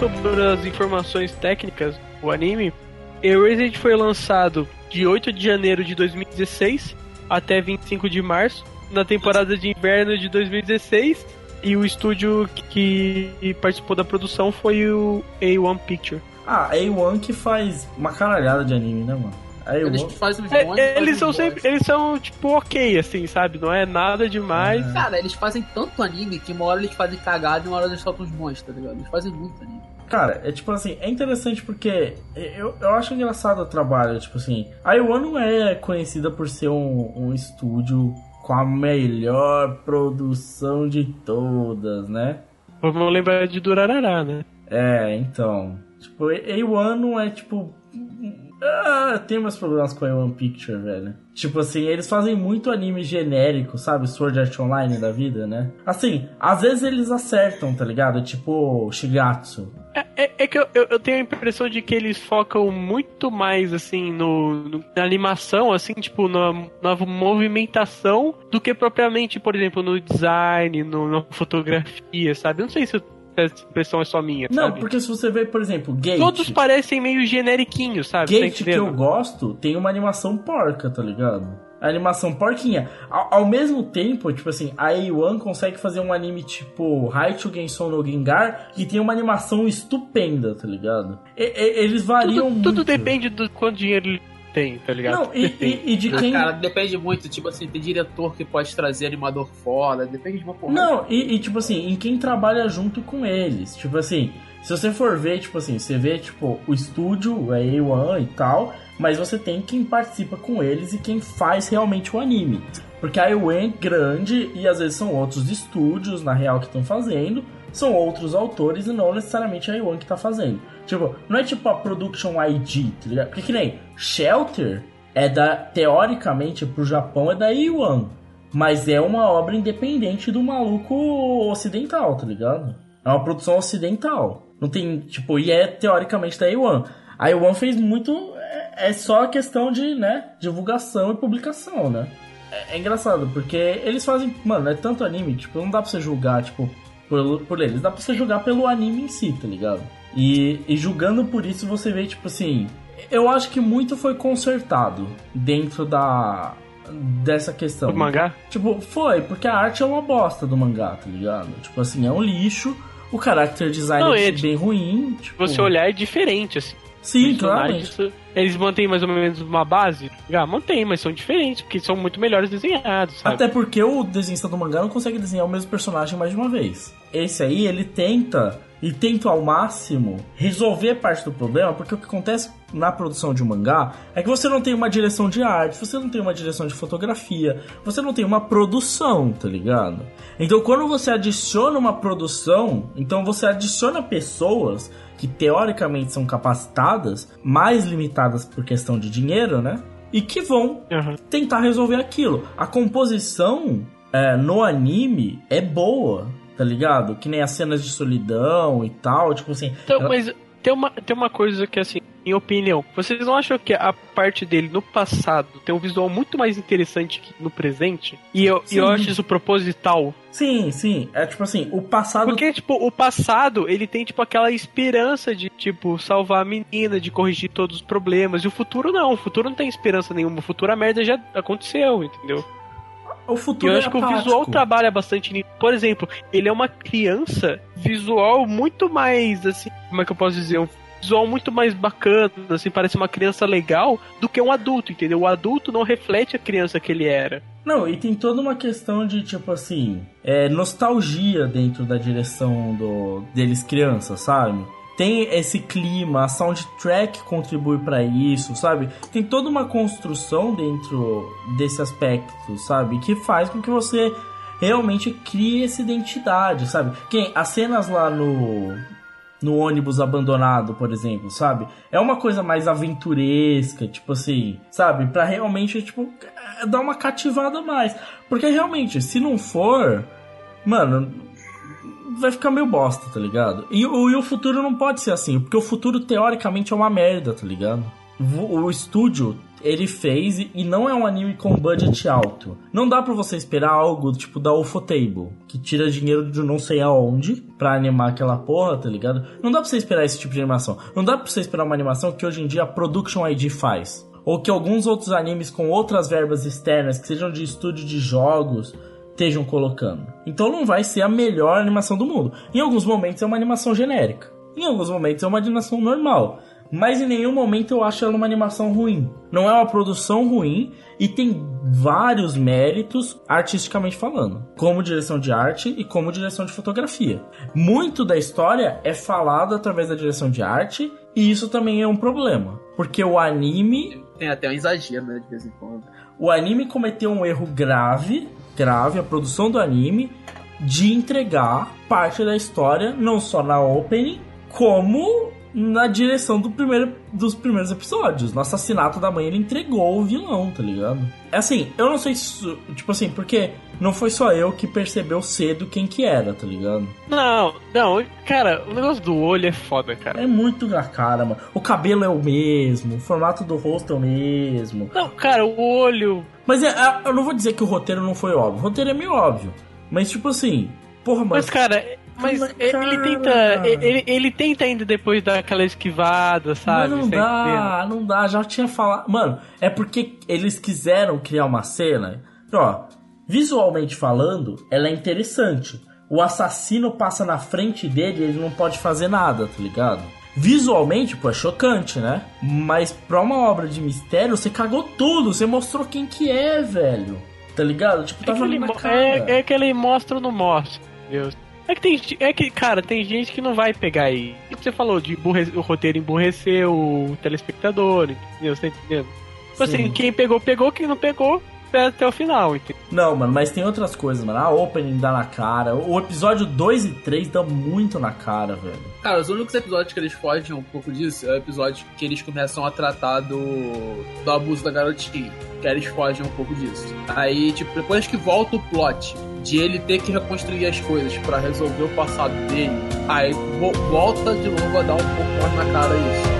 Sobre as informações técnicas do anime, Erased foi lançado de 8 de janeiro de 2016 até 25 de março, na temporada de inverno de 2016, e o estúdio que participou da produção foi o A1 Picture. Ah, a A1 que faz uma caralhada de anime, né, mano? A Eles A1... fazem os É, bons, eles fazem são sempre, eles são tipo ok, assim, sabe? Não é nada demais. Cara, eles fazem tanto anime que uma hora eles fazem cagada e uma hora eles soltam os bons, tá ligado? Eles fazem muito anime. Cara, é tipo assim, é interessante porque eu, eu acho engraçado o trabalho, tipo assim, a A1 não é conhecida por ser um, um estúdio com a melhor produção de todas, né? Vamos lembrar de Durarará, né? É, então. Tipo, A1 não é tipo. Ah, tem meus problemas com a A1 Picture, velho. Tipo assim, eles fazem muito anime genérico, sabe? Sword Art Online da vida, né? Assim, às vezes eles acertam, tá ligado? Tipo, Shigatsu. É, é- é que eu, eu- eu tenho a impressão de que eles focam muito mais, assim, no, no- na animação, assim, tipo, na, na movimentação, do que propriamente, por exemplo, no design, no, na fotografia, sabe? Eu não sei se essa impressão é só minha, Não, sabe? porque se você vê, por exemplo, Gate. Todos parecem meio generiquinhos, sabe? Tá Gate que entendendo? eu gosto tem uma animação porca, tá ligado? A animação porquinha. Ao, ao mesmo tempo, tipo assim, a A1 consegue fazer um anime tipo Haichu Gensou no Gengar que tem uma animação estupenda, tá ligado? E- e- eles variam tudo, muito. tudo depende do quanto dinheiro tem, tá ligado? Não, e, Depende. e- e de Ah, quem. Cara, depende muito, tipo assim, tem diretor que pode trazer animador foda, depende de uma porra. Não, e, e, tipo assim, em quem trabalha junto com eles. Tipo assim, se você for ver, tipo assim, você vê, tipo, o estúdio, a A1 e tal, mas você tem quem participa com eles e quem faz realmente o anime. Porque a A1 é grande e às vezes são outros estúdios, na real, que estão fazendo, são outros autores e não necessariamente a A1 que tá fazendo. Tipo, não é tipo a Production ID, tá ligado? Porque que nem Shelter é da, teoricamente, pro Japão é da A1. Mas é uma obra independente do maluco ocidental, tá ligado? É uma produção ocidental. Não tem, tipo, e é teoricamente da A1. A A1 fez muito. É, é só questão de, né, divulgação e publicação, né? É, é engraçado, porque eles fazem. Mano, é tanto anime, tipo, não dá pra você julgar, tipo, por, por eles. Dá pra você julgar pelo anime em si, tá ligado? E, e julgando por isso, você vê, tipo assim. Eu acho que muito foi consertado dentro da. dessa questão. O mangá? Tipo, foi, porque a arte é uma bosta do mangá, tá ligado? Tipo assim, é um lixo. O character design Não, é bem ruim. Tipo, você olhar, é diferente, assim. Sim, claramente. Eles mantêm mais ou menos uma base? Ah, mantém, mas são diferentes, porque são muito melhores desenhados, sabe? Até porque o desenhista do mangá não consegue desenhar o mesmo personagem mais de uma vez. Esse aí, ele tenta, e tenta ao máximo, resolver parte do problema, porque o que acontece na produção de um mangá é que você não tem uma direção de arte, você não tem uma direção de fotografia, você não tem uma produção, tá ligado? Então, quando você adiciona uma produção, então você adiciona pessoas que teoricamente são capacitadas, mais limitadas por questão de dinheiro, né? E que vão Aham. tentar resolver aquilo. A composição é, no anime é boa, tá ligado? Que nem as cenas de solidão e tal, tipo assim. Então, ela- mas tem uma, tem uma coisa que, assim, em opinião, vocês não acham que a parte dele no passado tem um visual muito mais interessante que no presente? E eu, eu acho isso proposital. Sim, sim. É tipo assim, o passado. Porque, tipo, o passado, ele tem, tipo, aquela esperança de, tipo, salvar a menina, de corrigir todos os problemas. E o futuro não. O futuro não tem esperança nenhuma. O futuro a merda já aconteceu, entendeu? O E futuro eu é acho que o visual trabalha bastante nisso. Por exemplo, ele é uma criança visual muito mais, assim, como é que eu posso dizer? Um visual muito mais bacana, assim, parece uma criança legal do que um adulto, entendeu? O adulto não reflete a criança que ele era. Não, e tem toda uma questão de, tipo assim, é, nostalgia dentro da direção do, deles crianças, sabe? Tem esse clima, a soundtrack contribui pra isso, sabe? Tem toda uma construção dentro desse aspecto, sabe? Que faz com que você realmente crie essa identidade, sabe? Quem as cenas lá no no ônibus abandonado, por exemplo, sabe? É uma coisa mais aventuresca, tipo assim, sabe? Pra realmente, tipo, é, dar uma cativada mais. Porque realmente, se não for, mano, vai ficar meio bosta, tá ligado? E, o- e o futuro não pode ser assim, porque o futuro teoricamente é uma merda, tá ligado? O, o estúdio, ele fez e não é um anime com budget alto. Não dá para você esperar algo tipo da Ufotable, que tira dinheiro de não sei aonde pra animar aquela porra, tá ligado? Não dá pra você esperar esse tipo de animação. Não dá pra você esperar uma animação que hoje em dia a Production ID faz. Ou que alguns outros animes com outras verbas externas, que sejam de estúdio de jogos, estejam colocando. Então não vai ser a melhor animação do mundo. Em alguns momentos é uma animação genérica. Em alguns momentos é uma animação normal. Mas em nenhum momento eu acho ela uma animação ruim. Não é uma produção ruim e tem vários méritos artisticamente falando, como direção de arte e como direção de fotografia. Muito da história é falado através da direção de arte e isso também é um problema, porque o anime Tem até um exagero, né, de vez em quando. o anime cometeu um erro grave, grave, a produção do anime, de entregar parte da história, não só na opening, como na direção do primeiro, dos primeiros episódios. No assassinato da mãe, ele entregou o vilão, tá ligado? É assim, eu não sei se. Tipo assim, porque não foi só eu que percebeu cedo quem que era, tá ligado? Não, não, cara, o negócio do olho é foda, cara. É muito na cara, mano. O cabelo é o mesmo, o formato do rosto é o mesmo. Não, cara, o olho. Mas é- é- eu não vou dizer que o roteiro não foi óbvio. O roteiro é meio óbvio. Mas, tipo assim, porra, mas. Mas, cara, mas Mas, ele cara. tenta. Ele, ele tenta ainda depois dar aquela esquivada, sabe? Mas não Você dá, não dá, já tinha falado. Mano, é porque eles quiseram criar uma cena. Ó, visualmente falando, ela é interessante. O assassino passa na frente dele e ele não pode fazer nada, tá ligado? Visualmente, pô, é chocante, né? Mas pra uma obra de mistério, você cagou tudo, você mostrou quem que é, velho. Tá ligado? Tipo, É tava que, ali ele, cara. é, é que ele mostra ou não mostra, Deus. É que tem, é que, cara, tem gente que não vai pegar aí. O que você falou de emburre- o roteiro emburrecer o telespectador, entendeu? Você tá entendendo? Tipo Sim. assim, quem pegou, pegou, quem não pegou, até o final, entendeu? Não, mano, mas tem outras coisas, mano. A opening dá na cara. O episódio 2 e 3 dá muito na cara, velho. Cara, os únicos episódios que eles fogem um pouco disso é o episódio que eles começam a tratar do, do abuso da garotinha. Que aí eles fogem um pouco disso. Aí, tipo, depois que volta o plot de ele ter que reconstruir as coisas pra resolver o passado dele, aí vo- volta de novo a dar um pouco mais na cara isso. "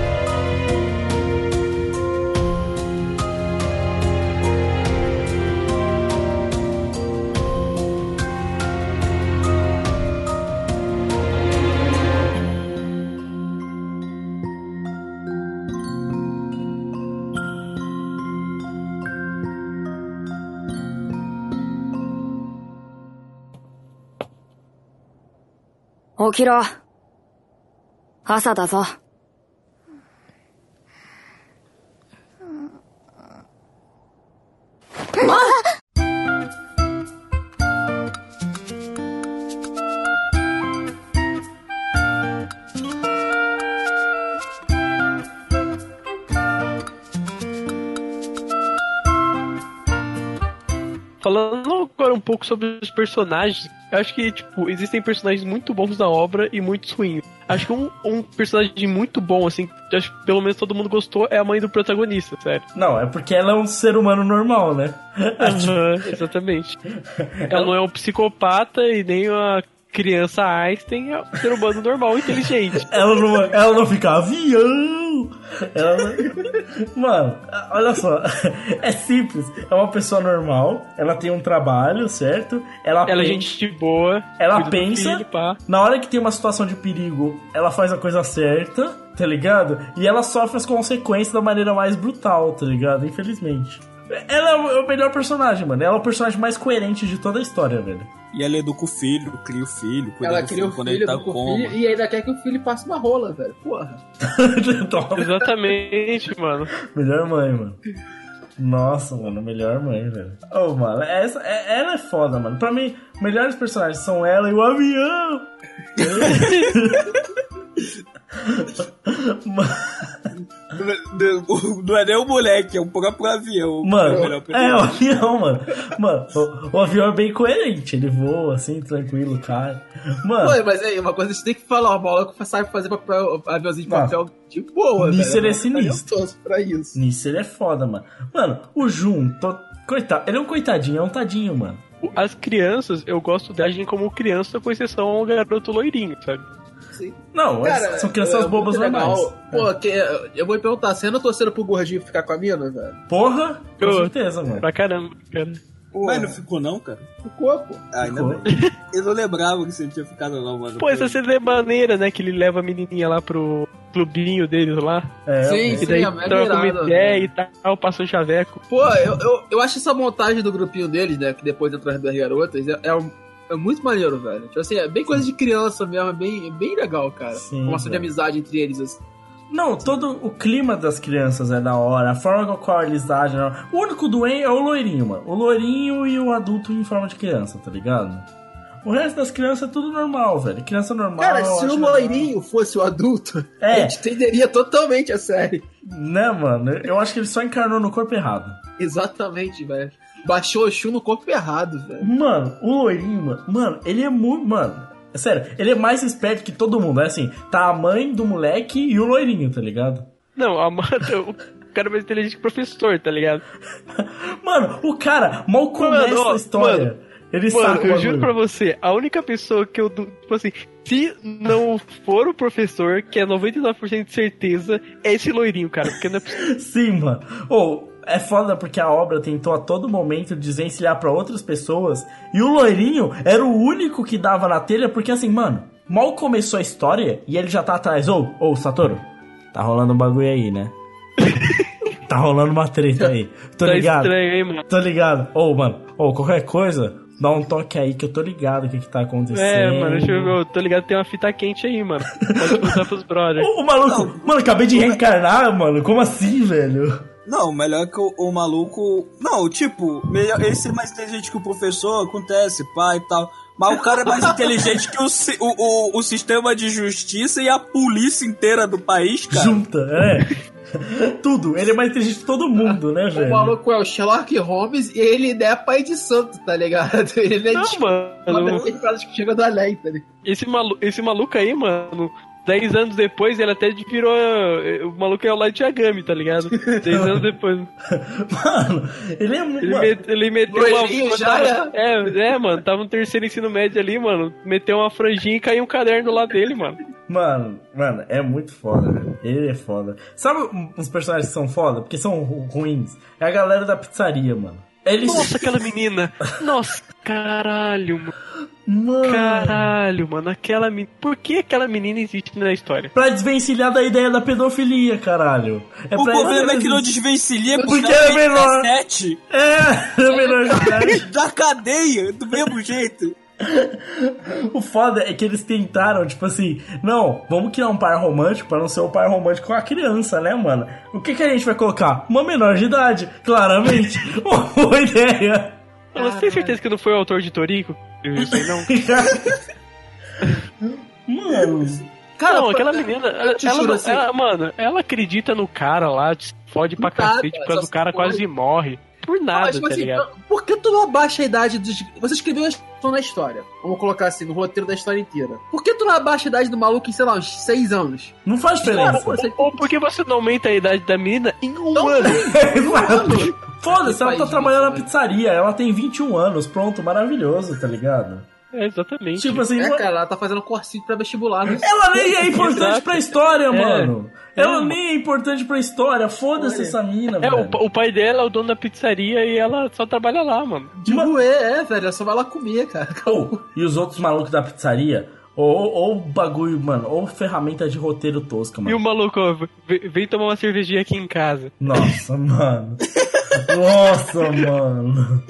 起きろ。朝だぞ。まっ Falando agora um pouco sobre os personagens, eu acho que, tipo, existem personagens muito bons na obra e muitos ruins. Acho que um, um personagem muito bom, assim, acho que pelo menos todo mundo gostou, é a mãe do protagonista, sério. Não, é porque ela é um ser humano normal, né? Aham, exatamente. Ela não é um psicopata e nem uma criança Einstein, é um ser humano normal, inteligente. Ela não, ela não fica avião. Ela não... Mano, olha só. É simples. É uma pessoa normal. Ela tem um trabalho, certo? Ela, Ela é gente boa. ela pensa. filho. Na hora que tem uma situação de perigo, ela faz a coisa certa, tá ligado? E ela sofre as consequências da maneira mais brutal, tá ligado? Infelizmente. Ela é o é o melhor personagem, mano. Ela é o personagem mais coerente de toda a história, velho. E ela educa o filho, cria o filho, cuida Ela do cria o quando filho, ele tá o filho e ainda quer que o filho passe uma rola, velho. Porra. Toma. Exatamente, mano. Melhor mãe, mano. Nossa, mano, melhor mãe, velho. Ô, mano, essa, é- ela é foda, mano. Pra mim, melhores personagens são ela e o avião. Não é nem o moleque, é o próprio avião. Mano, o melhor é o avião, mano. Mano, o, o avião é bem coerente. Ele voa assim, tranquilo, cai. Mano, mas aí, uma coisa a gente tem que falar, uma bola que sabe fazer papel, aviãozinho de papel de boa, Nisso velho. ele é sinistro. pra isso. nisso ele é foda, mano. Mano, o Jun, tô- coitado, ele é um coitadinho, é um tadinho, mano. As crianças, eu gosto da agem como criança, com exceção ao garoto loirinho, sabe? Sim. Não, Cara, são crianças é bobas normais. Pô, que, eu vou me perguntar, você anda torcendo pro gordinho ficar com a mina, velho? Porra, com Eu- certeza, mano. Pra caramba, cara. Mas não ficou não, cara? Ficou, pô. Ah, ainda Ficou. bem. Eu não lembrava que você tinha ficado não, mano. Pô, essa cena é maneira, né? Que ele leva a menininha lá pro clubinho deles lá. É, Sim, E sim. daí é troca uma ideia né? e tal, passa um chaveco. Pô, eu, eu, eu acho essa montagem do grupinho deles, né? Que depois entra as duas garotas, é, é, um- é muito maneiro, velho. Tipo assim, é bem coisa de criança mesmo, é bem, é bem legal, cara. Sim, Uma ação de amizade entre eles, assim. Não, todo o clima das crianças é da hora, a forma com a qual eles agem. é da hora. O único doente é o loirinho, mano. O loirinho e o adulto em forma de criança, tá ligado? O resto das crianças é tudo normal, velho. Criança normal. Cara, se o loirinho fosse o adulto, É. a gente entenderia totalmente a série. Né, mano? Eu acho que ele só encarnou no corpo errado. Exatamente, velho. Baixou o Shun no corpo errado, velho. Mano, o loirinho, mano, mano, ele é muito. Mano, é sério, ele é mais esperto que todo mundo. É assim, tá a mãe do moleque e o loirinho, tá ligado? Não, a Amanda, o cara é mais inteligente que o professor, tá ligado? Mano, o cara mal começa Mano, ó, a história. mano, ele Mano, eu juro pra você, a única pessoa que eu. Tipo assim, se não for o professor, que é 99% de certeza, é esse loirinho, cara. Porque não é possível. Sim, mano. Ou, é foda porque a obra tentou a todo momento desvencilhar pra outras pessoas. E o loirinho era o único que dava na telha, porque assim, mano, mal começou a história e ele já tá atrás. Ô, ô, Satoru, tá rolando um bagulho aí, né? tá rolando uma treta aí. Tô tá ligado? estranho, hein, mano? Tô ligado. Ô, mano, ô, qualquer coisa, dá um toque aí que eu tô ligado o que que tá acontecendo. É, mano, deixa eu ver, eu tô ligado, tem uma fita quente aí, mano. Pode contar pros brothers. O, o maluco, mano, acabei de reencarnar, mano. Como assim, velho? Não, melhor que o, o maluco. Não, tipo, melhor, ele ser mais inteligente que o professor, acontece, pai e tal. Mas o cara é mais inteligente que o, o, o, o sistema de justiça e a polícia inteira do país, cara. Junta, é. Tudo. Ele é mais inteligente que todo mundo, né, O velho? maluco é o Sherlock Holmes e ele é pai de santo, tá ligado? Ele é Não, tipo, mano. uma das que chega do além, tá ligado? Esse, malu esse maluco aí, mano, 10 anos depois ele até virou. eh, O maluco é o Light Yagami, tá ligado? 10 anos depois. Mano, ele é muito. Ele, mano, met- ele meteu uma. Já, né? é, é, mano, tava no terceiro ensino médio ali, mano. Meteu uma franjinha e caiu um caderno do lado dele, mano. Mano, mano, é muito foda, velho. Ele é foda. Sabe uns personagens que são foda? Porque são ru- ruins? É a galera da pizzaria, mano. Eles. Nossa, aquela menina. Nossa, caralho, mano. Mano. Caralho, mano. Aquela menina. Por que aquela menina existe na história? Pra desvencilhar da ideia da pedofilia, caralho. É O problema é que não desvencilha Porque é menor. 17 É, é menor de idade. da cadeia, do mesmo jeito. O foda é que eles tentaram, tipo assim, não, vamos criar um par romântico pra não ser o par romântico com a criança, né, mano? O que que a gente vai colocar? Uma menor de idade, claramente. Uma boa ideia. Você tem certeza que não foi o autor de Torico? Eu isso aí não. Mano, Cara, não, pô, aquela menina, ela, ela assim- ela- mano, ela acredita no cara lá, se fode pra Nada, cacete, por causa do cara quase morre. Por nada, Mas, tipo tá assim, ligado? por que tu não abaixa a idade dos. Você escreveu a história na história. Vamos colocar assim, no roteiro da história inteira. Por que tu não abaixa a idade do maluco em, sei lá, uns 6 anos? não faz diferença. Cara, você- Ou porque você não aumenta a idade da menina em um Não, ano. Exato. Foda-se, ela tá trabalhando na isso, pizzaria, ela tem 21 anos, pronto, maravilhoso, tá ligado? É, exatamente. Tipo assim, É, cara, ela tá fazendo cursinho pra vestibular. Né? ela nem é importante Exato. pra história, É. mano. Ela É. nem é importante pra história, foda-se essa mina, É, velho. o, o pai dela é o dono da pizzaria e ela só trabalha lá, mano. De ruê, é, velho. Ela só vai lá comer, cara. Ou, e os outros malucos da pizzaria, ou, ou, ou bagulho, mano, ou ferramenta de roteiro tosca, E o mano. maluco, vem, tomar uma cervejinha aqui em casa. Nossa, mano. Nossa, mano.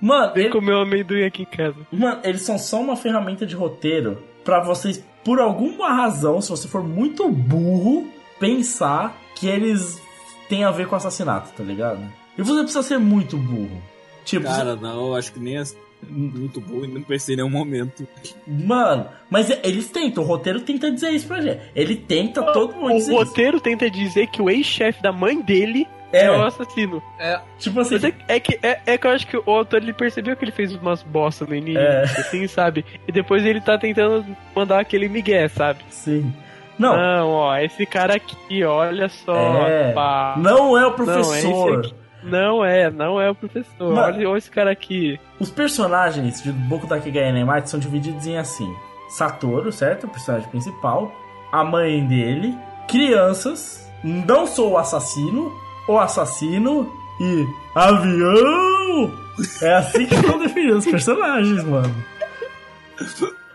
Mano, Vem ele- comer um amendoim aqui em casa. mano, eles são só uma ferramenta de roteiro pra vocês, por alguma razão, se você for muito burro, pensar que eles têm a ver com assassinato, tá ligado? E você precisa ser muito burro. Tipo, Cara, não, acho que nem é muito bom e não pensei em nenhum momento. Mano, mas eles tentam, o roteiro tenta dizer isso pra gente. Ele tenta todo mundo O dizer isso. roteiro tenta dizer que o ex-chefe da mãe dele É. é, o assassino. É, Tipo assim, Mas é, é que, é, é que eu acho que o autor ele percebeu que ele fez umas bosta no início, É. assim, sabe? E depois ele tá tentando mandar aquele migué, sabe? sim. Não, Não, ó, esse cara aqui, olha só. é. pá. Não é o Não, é professor. esse aqui. Não é, não é o professor. Mano. Olha, olha esse cara aqui. Os personagens de Boku Dakegai Nemate são divididos em assim. Satoru, certo? O personagem principal. A mãe dele. Crianças. Não sou o assassino. O assassino. E. Avião! É assim que estão definindo os personagens, mano.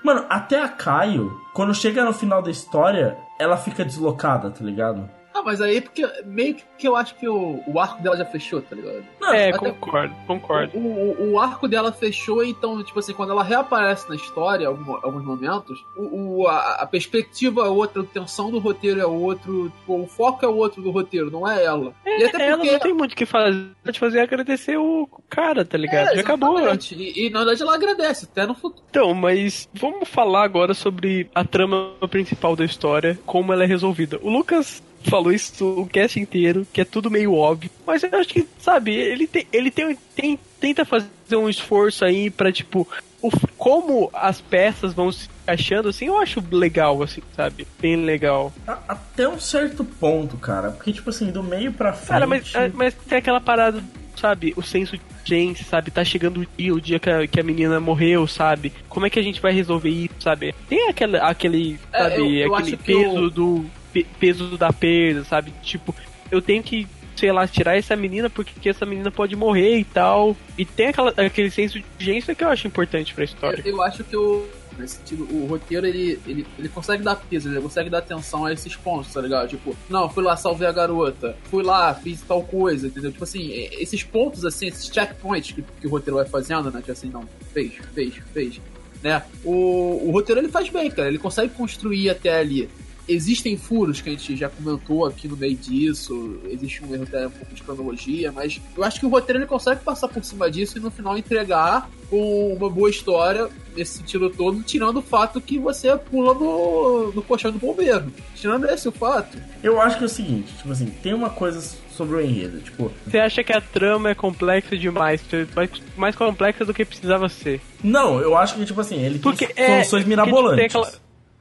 Mano, até a Caio, quando chega no final da história, ela fica deslocada, tá ligado? Ah, mas aí porque meio que eu acho que o, o arco dela já fechou, tá ligado? Não, é, até- concordo, concordo. O, o, o arco dela fechou, então, tipo assim, quando ela reaparece na história, em algum- alguns momentos, o, o- a, a perspectiva é outra, a tensão do roteiro é outro, tipo, o foco é outro do roteiro, não é ela. e até ela porque. não tem muito o que fazer. Pode fazer é agradecer o cara, tá ligado? É, Já acabou. E, e, na verdade ela agradece, até no futuro. Então, mas vamos falar agora sobre a trama principal da história, como ela é resolvida. O Lucas falou isso o cast inteiro, que é tudo meio óbvio, mas eu acho que, sabe, ele tem, ele tem, tem tenta fazer um esforço aí pra, tipo, o, como as peças vão se achando, assim, eu acho legal, assim, sabe? Bem legal. Até um certo ponto, cara. Porque, tipo assim, do meio pra frente. Cara, mas, é, mas tem aquela parada, sabe? O senso de urgência, sabe? Tá chegando o dia, o dia que a, que a menina morreu, sabe? Como é que a gente vai resolver isso, sabe? Tem aquele, aquele É, sabe? eu- eu aquele peso o- do pe- peso da perda, sabe? Tipo, eu tenho que sei lá, tirar essa menina porque essa menina pode morrer e tal. E tem aquela, aquele senso de urgência que eu acho importante pra história. Eu, eu acho que o, nesse sentido, o roteiro ele, ele, ele consegue dar peso, ele consegue dar atenção a esses pontos, tá ligado? Tipo, não, fui lá, salvei a garota, fui lá, fiz tal coisa, entendeu? Tipo assim, esses pontos, assim, esses checkpoints que, que o roteiro vai fazendo, né? Tipo assim, não, fez, fez, fez, né? O, o roteiro ele faz bem, cara, ele consegue construir até ali. Existem furos que a gente já comentou aqui no meio disso, existe um erro até um pouco de cronologia, mas eu acho que o roteiro ele consegue passar por cima disso e no final entregar com uma boa história nesse sentido todo, tirando o fato que você pula no, no colchão do bombeiro. Tirando esse o fato. Eu acho que é o seguinte, tipo assim, tem uma coisa sobre o enredo, tipo, Você acha que a trama é complexa demais, mais, mais complexa do que precisava ser? não, eu acho que tipo assim, ele Porque tem é. soluções porque, tipo, mirabolantes. tem aquela-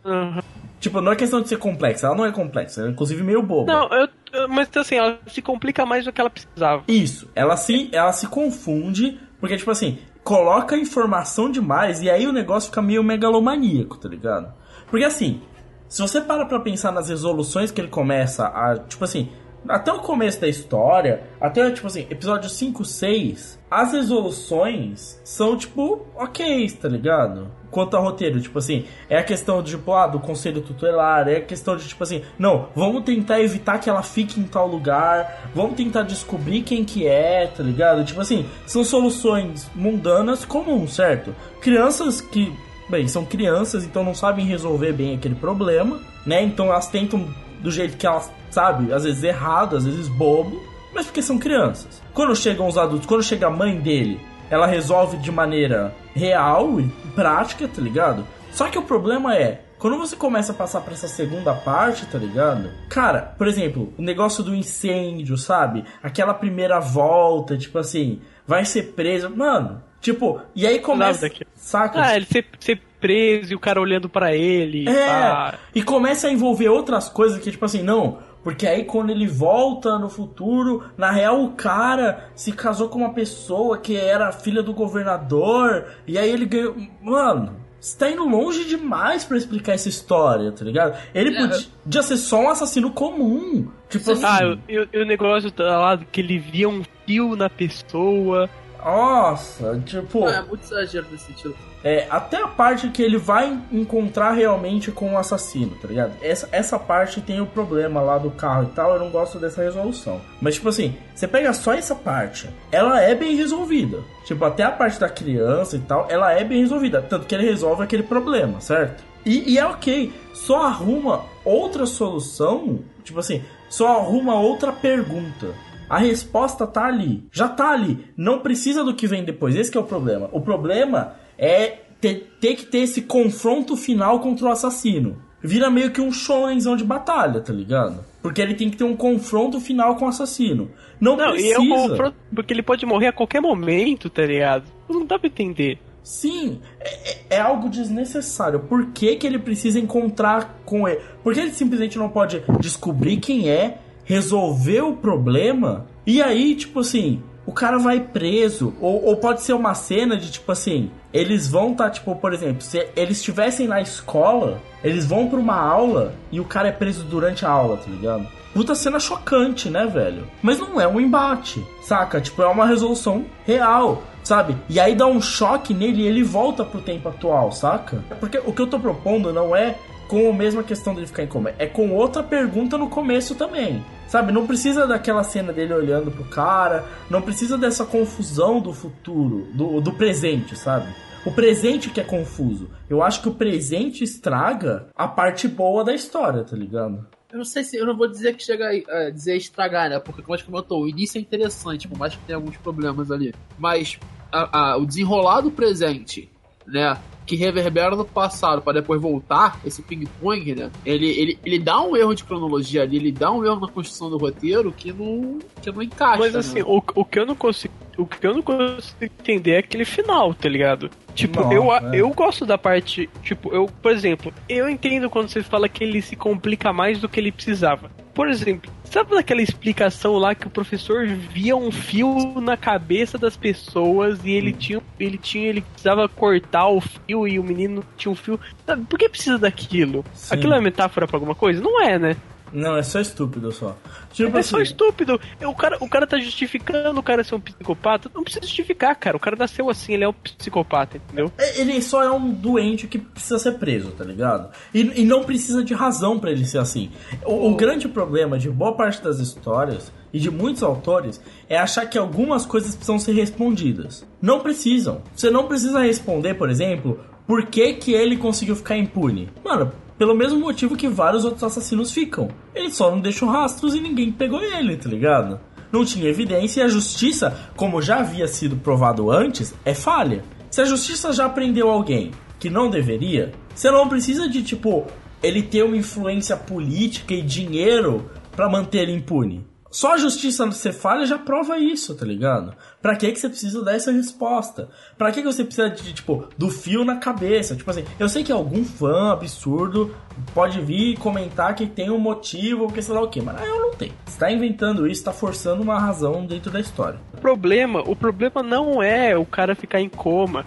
Aham. Tipo, não é questão de ser complexa, ela não é complexa, ela é inclusive meio boba. Não, eu, eu- mas assim, ela se complica mais do que ela precisava. Isso, ela se, ela se confunde, porque, tipo assim, coloca informação demais e aí o negócio fica meio megalomaníaco, tá ligado? Porque assim, se você para pra pensar nas resoluções que ele começa a, tipo assim, até o começo da história, até, tipo assim, episódio 5, 6, as resoluções são, tipo, ok, tá ligado? Quanto ao roteiro, tipo assim, é a questão de, tipo, ah, do conselho tutelar, é a questão de, tipo assim, não, vamos tentar evitar que ela fique em tal lugar, vamos tentar descobrir quem que é, tá ligado? Tipo assim, são soluções mundanas comuns, certo? Crianças que, bem, são crianças, então não sabem resolver bem aquele problema, né? Então elas tentam do jeito que elas, sabe, às vezes errado, às vezes bobo, mas porque são crianças. Quando chegam os adultos, quando chega a mãe dele, ela resolve de maneira real e prática, tá ligado? Só que o problema é, quando você começa a passar pra essa segunda parte, tá ligado? Cara, por exemplo, o negócio do incêndio, sabe? Aquela primeira volta, tipo assim, vai ser preso. Mano, tipo, e aí começa. Saca? Ah, ele ser, ser preso e o cara olhando pra ele. É, e começa a envolver outras coisas que, tipo assim, não, porque aí quando ele volta no futuro, na real o cara se casou com uma pessoa que era filha do governador, e aí ele ganhou. Mano, você tá indo longe demais pra explicar essa história, tá ligado? Ele É. podia ser só um assassino comum. Tipo assim. ah, o- e o negócio tá lá que ele via um fio na pessoa. Nossa, tipo. É muito exagero nesse sentido. É, até a parte que ele vai encontrar realmente com o assassino, tá ligado? Essa, essa parte tem o problema lá do carro e tal, eu não gosto dessa resolução. Mas, tipo assim, você pega só essa parte, ela é bem resolvida. Tipo, até a parte da criança e tal, ela é bem resolvida. Tanto que ele resolve aquele problema, certo? E, e é ok, só arruma outra solução, tipo assim, só arruma outra pergunta. A resposta tá ali, já tá ali. Não precisa do que vem depois. Esse que é o problema. O problema é ter, ter que ter esse confronto final contra o assassino. Vira meio que um shonenzão de batalha, tá ligado? Porque ele tem que ter um confronto final com o assassino. Não, Não, precisa. e é um confronto, porque ele pode morrer a qualquer momento, tá ligado? Não dá pra entender. Sim, é, é- é algo desnecessário. Por que, que ele precisa encontrar com ele? Por que ele simplesmente não pode descobrir quem é, resolver o problema e aí, tipo assim, o cara vai preso. Ou, ou pode ser uma cena de tipo assim: eles vão estar, tá, tipo, por exemplo, se eles estivessem na escola, eles vão pra uma aula e o cara é preso durante a aula, tá ligado? Puta cena chocante, né, velho? Mas não é um embate, saca? Tipo, é uma resolução real sabe? E aí dá um choque nele e ele volta pro tempo atual, saca? Porque o que eu tô propondo não é com a mesma questão dele ficar em coma, é com outra pergunta no começo também. Sabe, não precisa daquela cena dele olhando pro cara, não precisa dessa confusão do futuro, do, do presente, sabe? O presente que é confuso. Eu acho que o presente estraga a parte boa da história, tá ligado? Eu não sei se eu não vou dizer que chega a dizer estragar, né? Porque, como a gente o início é interessante, por mais que tenha alguns problemas ali. Mas a, a, o desenrolar do presente, né? Que reverbera no passado para depois voltar, esse ping-pong, né? Ele, ele, ele dá um erro de cronologia ali, ele dá um erro na construção do roteiro que não, que não encaixa. Mas assim, né? o, o que eu não consigo. O que eu não consigo entender é aquele final, tá ligado? Tipo, Nossa, eu, é. eu gosto da parte. Tipo, eu, por exemplo, eu entendo quando você fala que ele se complica mais do que ele precisava. Por exemplo, sabe daquela explicação lá que o professor via um fio na cabeça das pessoas e ele hum. tinha, ele tinha, ele precisava cortar o fio e o menino tinha um fio. Sabe, por que precisa daquilo? Sim. Aquilo é metáfora para alguma coisa? Não é, né? Não, é só estúpido só. Tipo é assim. só estúpido. O cara, o cara tá justificando o cara ser um psicopata. Não precisa justificar, cara. O cara nasceu assim, ele é um psicopata, entendeu? É, ele só é um doente que precisa ser preso, tá ligado? E, e não precisa de razão para ele ser assim. O, o grande problema de boa parte das histórias e de muitos autores é achar que algumas coisas precisam ser respondidas. Não precisam. Você não precisa responder, por exemplo, por que, que ele conseguiu ficar impune. Mano, pelo mesmo motivo que vários outros assassinos ficam. Ele só não deixou rastros e ninguém pegou ele, tá ligado? Não tinha evidência e a justiça, como já havia sido provado antes, é falha. Se a justiça já prendeu alguém que não deveria, você não precisa de, tipo, ele ter uma influência política e dinheiro para manter ele impune. Só a justiça falha já prova isso, tá ligado? Pra que que você precisa dessa resposta? Pra que que você precisa de, tipo, do fio na cabeça? Tipo assim, eu sei que algum fã absurdo pode vir comentar que tem um motivo que sei lá o que, mas eu não tenho. Você tá inventando isso, tá forçando uma razão dentro da história. O problema, o problema não é o cara ficar em coma.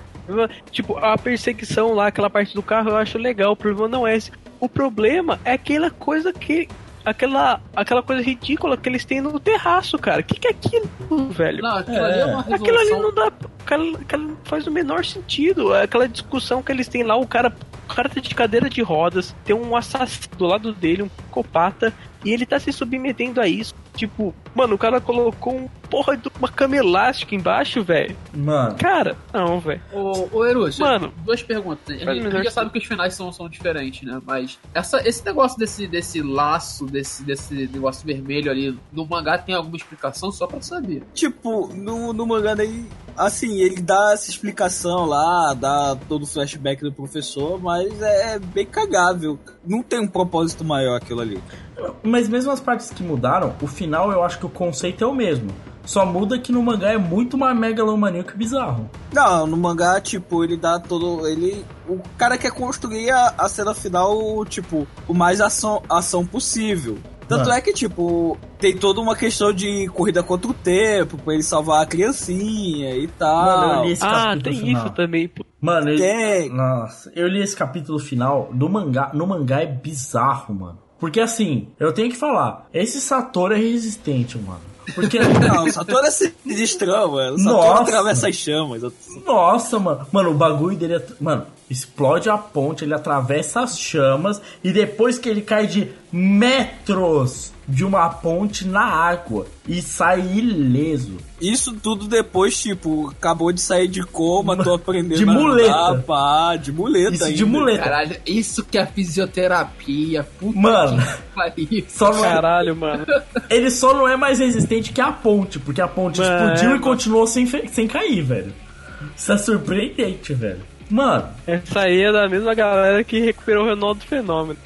Tipo, a perseguição lá, aquela parte do carro, eu acho legal. O problema não é esse. O problema é aquela coisa que aquela, aquela coisa ridícula que eles têm no terraço, cara. O que, que é aquilo, velho? Não, aquilo, é. Ali é resolução... aquilo ali não dá. Aquela, aquela faz o menor sentido. Aquela discussão que eles têm lá, o cara, o cara tá de cadeira de rodas, tem um assassino do lado dele, um psicopata, e ele tá se submetendo a isso. Tipo, mano, o cara colocou um porra de uma cama elástica embaixo, velho. Mano. Cara, não, velho. Ô, ô mano, duas perguntas. A gente, a gente já sabe que os finais são, são diferentes, né? Mas essa, esse negócio desse, desse laço, desse, desse negócio vermelho ali, no mangá tem alguma explicação só pra saber? Tipo, no, no mangá daí, assim, ele dá essa explicação lá, dá todo o flashback do professor, mas é bem cagável. Não tem um propósito maior aquilo ali. Mas mesmo as partes que mudaram, o final eu acho que o conceito é o mesmo. Só muda que no mangá é muito mais megalomaníaco bizarro. Não, no mangá, tipo, ele dá todo. Ele. O cara quer construir a, a cena final, tipo, o mais ação, ação possível. Tanto é que, tipo, tem toda uma questão de corrida contra o tempo, pra ele salvar a criancinha e tal. Mano, eu li esse ah, tem final. isso também. Mano, ele... tem. Nossa, eu li esse capítulo final do mangá. No mangá é bizarro, mano. Porque assim, eu tenho que falar, esse Satoru é resistente, mano. Porque. Não, o Satoru é sinistrão, mano. O Satoru Nossa. atravessa as chamas. Nossa, mano. Mano, o bagulho dele é. Mano, explode a ponte, ele atravessa as chamas e depois que ele cai de metros de uma ponte na água e sai ileso. Isso tudo depois, tipo, acabou de sair de coma, tô aprendendo de muleta. a andar, pá, de muleta Isso, ainda. de muleta. Caralho, isso que é fisioterapia, puta mano, que só não é... Caralho, mano. Ele só não é mais resistente que a ponte, porque a ponte mano, explodiu e continuou sem, sem cair, velho. Isso é surpreendente, velho. Mano. Essa aí é da mesma galera que recuperou o Ronaldo Fenômeno.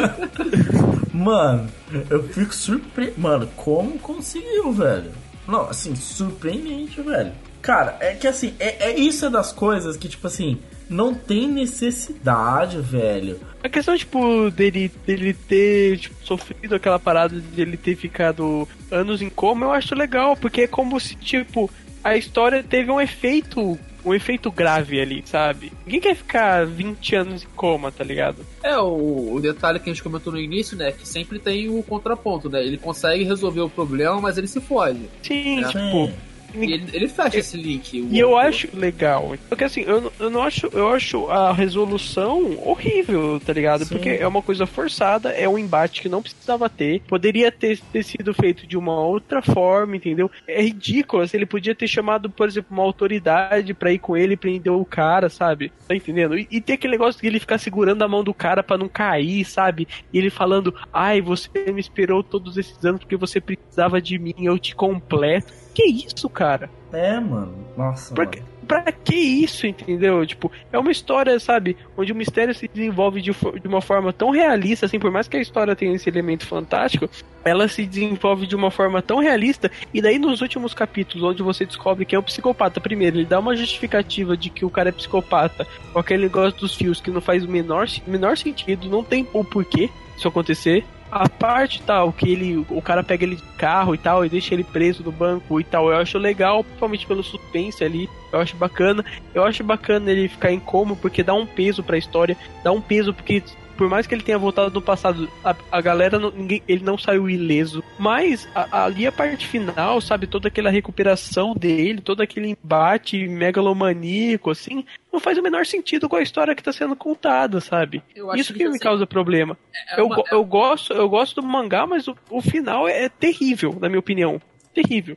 Mano, eu fico surpreso. Mano, como conseguiu, velho? Não, assim, surpreendente, velho. Cara, é que assim, é, é isso é das coisas que, tipo assim, não tem necessidade, velho. A questão, tipo, dele, dele ter tipo, sofrido aquela parada de ele ter ficado anos em coma, eu acho legal, porque é como se, tipo, a história teve um efeito um efeito grave ali, sabe? Ninguém quer ficar 20 anos em coma, tá ligado? É, o, o detalhe que a gente comentou no início, né? Que sempre tem o contraponto, né? Ele consegue resolver o problema, mas ele se foge. Sim, É. tipo. Ele, ele fecha esse link. E eu acho legal. Porque assim, eu, eu não acho. Eu acho a resolução horrível, tá ligado? Sim. Porque é uma coisa forçada, é um embate que não precisava ter. Poderia ter, ter sido feito de uma outra forma, entendeu? É ridículo. Assim, ele podia ter chamado, por exemplo, uma autoridade pra ir com ele e prender o cara, sabe? Tá entendendo? E, e ter aquele negócio de ele ficar segurando a mão do cara pra não cair, sabe? E ele falando, ai, você me esperou todos esses anos porque você precisava de mim, eu te completo. Que isso, cara? É, mano. Nossa, Pra, mano. que- pra que isso, entendeu? Tipo, é uma história, sabe, onde o mistério se desenvolve de, de uma forma tão realista, assim, por mais que a história tenha esse elemento fantástico, ela se desenvolve de uma forma tão realista, e daí nos últimos capítulos, onde você descobre que é o psicopata, primeiro, ele dá uma justificativa de que o cara é psicopata, com aquele negócio dos fios que não faz o menor, menor sentido, não tem o porquê isso acontecer. A parte tal, que ele, o cara pega ele de carro e tal, e deixa ele preso no banco e tal, eu acho legal, principalmente pelo suspense ali, eu acho bacana. Eu acho bacana ele ficar em coma, porque dá um peso pra história, dá um peso porque. Por mais que ele tenha voltado no passado, a, a galera, não- ninguém, ele não saiu ileso. Mas a- ali a parte final, sabe, toda aquela recuperação dele, todo aquele embate megalomaníaco, assim, não faz o menor sentido com a história que tá sendo contada, sabe? Eu acho Isso que, que, me assim, causa problema. é eu, uma- go- eu gosto, eu gosto do mangá, mas o, o final é terrível, na minha opinião. Terrível.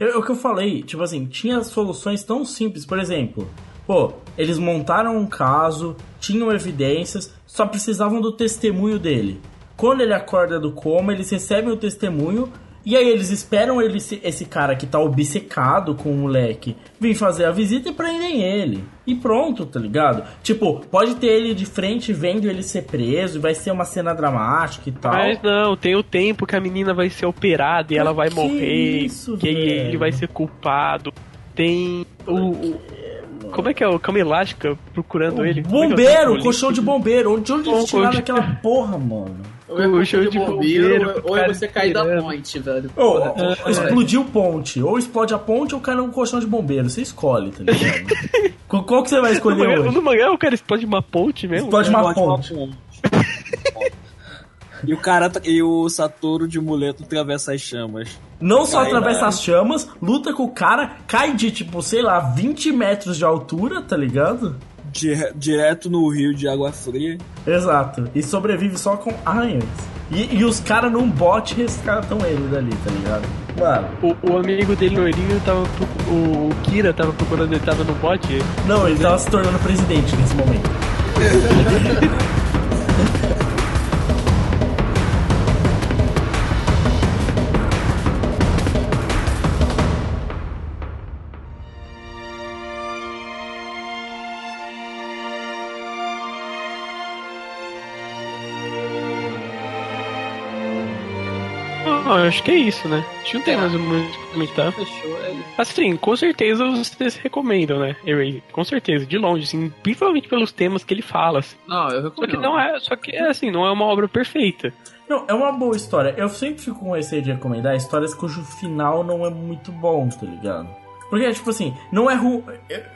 É é o que eu falei, tipo assim, tinha soluções tão simples, por exemplo, pô, eles montaram um caso, tinham evidências, só precisavam do testemunho dele. Quando ele acorda do coma, eles recebem o testemunho e aí eles esperam ele, se- esse cara que tá obcecado com o moleque vir fazer a visita e prendem ele. E pronto, tá ligado? Tipo, pode ter ele de frente vendo ele ser preso, e vai ser uma cena dramática e tal. Mas não, tem o tempo que a menina vai ser operada e ela vai que morrer, isso, que ele velho? vai ser culpado. Tem o. o- como é que é o cama elástica procurando ele? Como é é o Bombeiro, nome? colchão de bombeiro. De onde eles tiraram aquela porra, mano? Ou é o show de de bombeiro, bombeiro, ou é você cair da ponte, velho. Ou, Porra, ou é. explodiu ponte. Ou explode a ponte ou cai num colchão de bombeiro. Você escolhe, tá ligado? qual, qual que você vai No escolher mangá, hoje? no mangá o cara explode uma ponte mesmo? Explode uma ponte. E o cara tá- e o Satoru de muleto atravessa as chamas. Não só atravessa na- as chamas, luta com o cara, cai de tipo, sei lá, 20 metros de altura, tá ligado? Dire- direto no rio de água fria. Exato. E sobrevive só com irons. E, e os caras num bote resgatam ele dali, tá ligado? Mano, O, o amigo dele, loirinho, tava. O, o Kira tava procurando, ele tava no bote. não, ele tava se tornando presidente nesse momento. Ah, acho que é isso, né? Acho que não tem mais muito o que comentar. Fechou, é isso. Assim, com certeza vocês recomendam, né? Erase. Com certeza, de longe, assim, principalmente pelos temas que ele fala. assim. Não, eu Só recomendo. que não é, só que é assim, não é uma obra perfeita. Não, é uma boa história. Eu sempre fico com receio de recomendar histórias cujo final não é muito bom, tá ligado? Porque, tipo assim, não é ruim.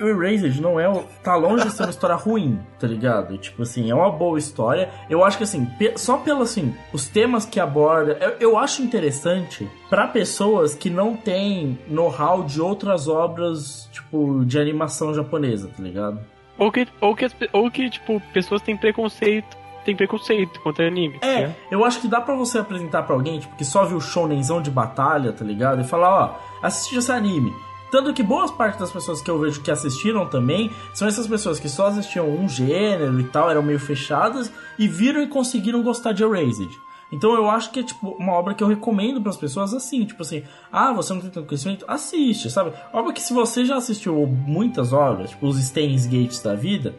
O Erased não é. tá longe de ser uma história ruim, tá ligado? Tipo assim, é uma boa história. Eu acho que, assim, pe- só pelo, assim, os temas que aborda. Eu, eu acho interessante pra pessoas que não têm know-how de outras obras, tipo, de animação japonesa, tá ligado? Ou que, ou que, as ou que tipo, pessoas têm preconceito. Tem preconceito contra anime. É, né? eu acho que dá pra você apresentar pra alguém, tipo, que só viu shonenzão de batalha, tá ligado? E falar, ó, assiste esse anime. Tanto que boas partes das pessoas que eu vejo que assistiram também são essas pessoas que só assistiam um gênero e tal, eram meio fechadas, e viram e conseguiram gostar de Erased. Então eu acho que é tipo uma obra que eu recomendo para as pessoas assim, tipo assim, ah, você não tem tanto conhecimento? Assiste, sabe? Obra que se você já assistiu muitas obras, tipo os Steins Gates da vida,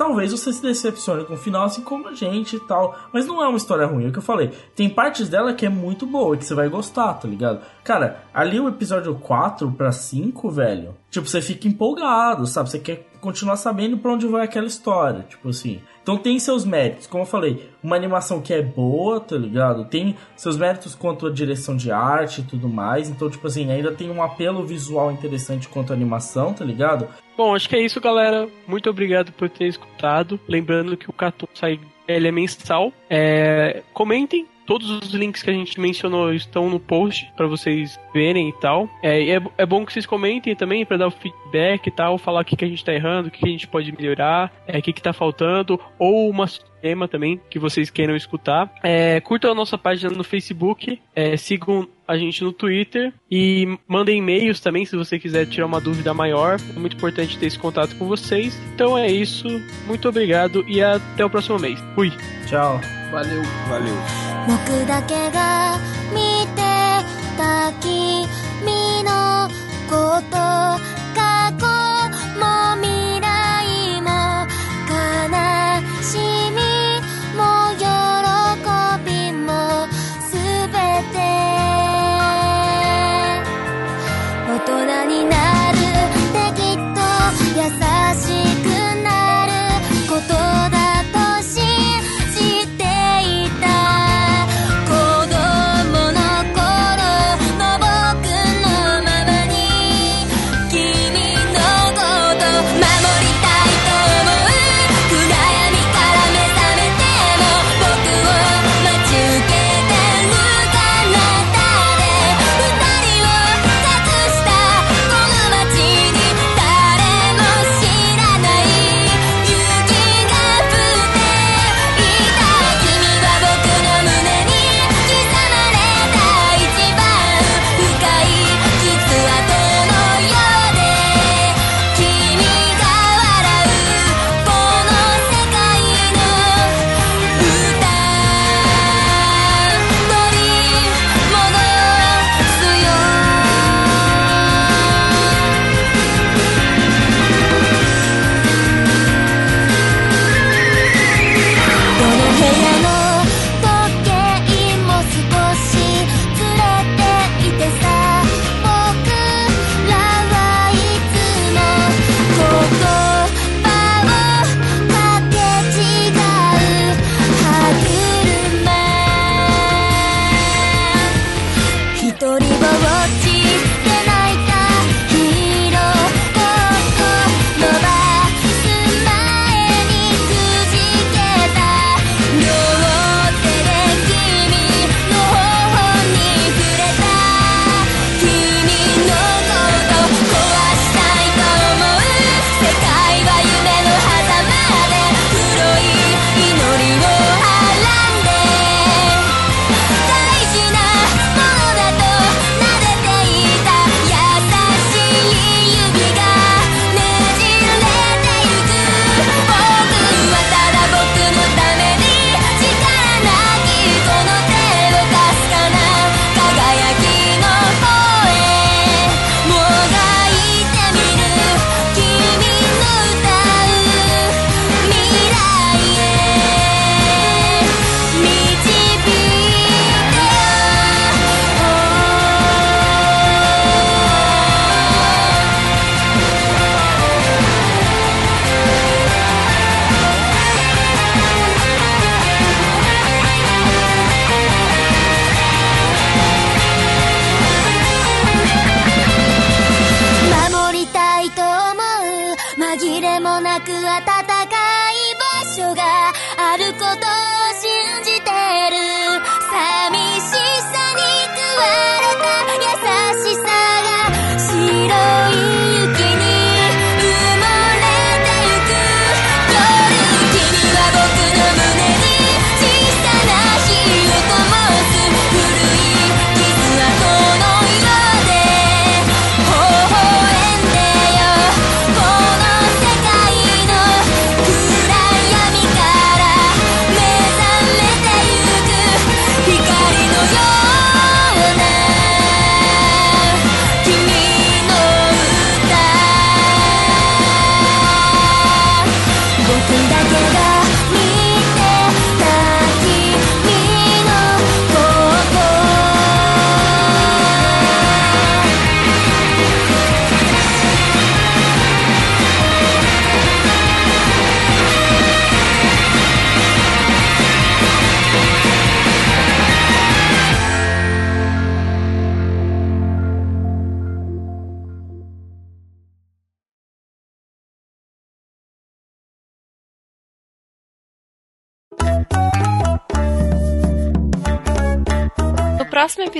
talvez você se decepcione com o final, assim como a gente e tal. Mas não é uma história ruim, é o que eu falei. Tem partes dela que é muito boa, que você vai gostar, tá ligado? Cara, ali o episódio 4 pra 5, velho, tipo, você fica empolgado, sabe? Você quer continuar sabendo para onde vai aquela história, tipo assim. Então tem seus méritos, como eu falei, uma animação que é boa, tá ligado? Tem seus méritos quanto a direção de arte e tudo mais. Então, tipo assim, ainda tem um apelo visual interessante quanto a animação, tá ligado? Bom, acho que é isso, galera. Muito obrigado por ter escutado. Lembrando que o Cartoon sai ele é mensal. É, comentem Todos os links que a gente mencionou estão no post para vocês verem e tal. É, é, é, bom que vocês comentem também para dar o feedback e tal, falar o que, que a gente tá errando, o que, que a gente pode melhorar, é, o que, que tá faltando, ou uma tema também que vocês queiram escutar. É, curtam a nossa página no Facebook, é, sigam a gente no Twitter e mandem e-mails também se você quiser tirar uma dúvida maior. É muito importante ter esse contato com vocês. Então é isso, muito obrigado e até o próximo mês. Fui. Tchau. Valeu. Valeu. 僕だけが見てた君のこと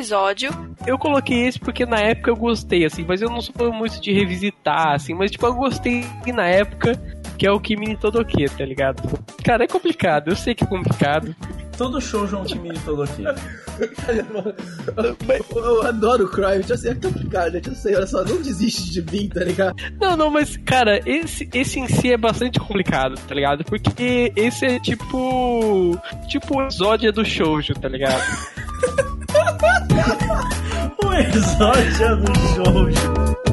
episódio. Eu coloquei esse porque na época eu gostei, assim, mas eu não sou muito de revisitar, assim, mas tipo, eu gostei na época, que é o Kimi Todoke, tá ligado? Cara, é complicado, eu sei que é complicado. Todo show João Kimi Todoke. Eu adoro o Crime, já sei, é complicado, já sei, olha só, não desiste de mim, tá ligado? Não, não, mas, cara, esse, esse em si é bastante complicado, tá ligado? Porque esse é tipo. Tipo o exódia do shoujo, tá ligado? o exódia do shoujo.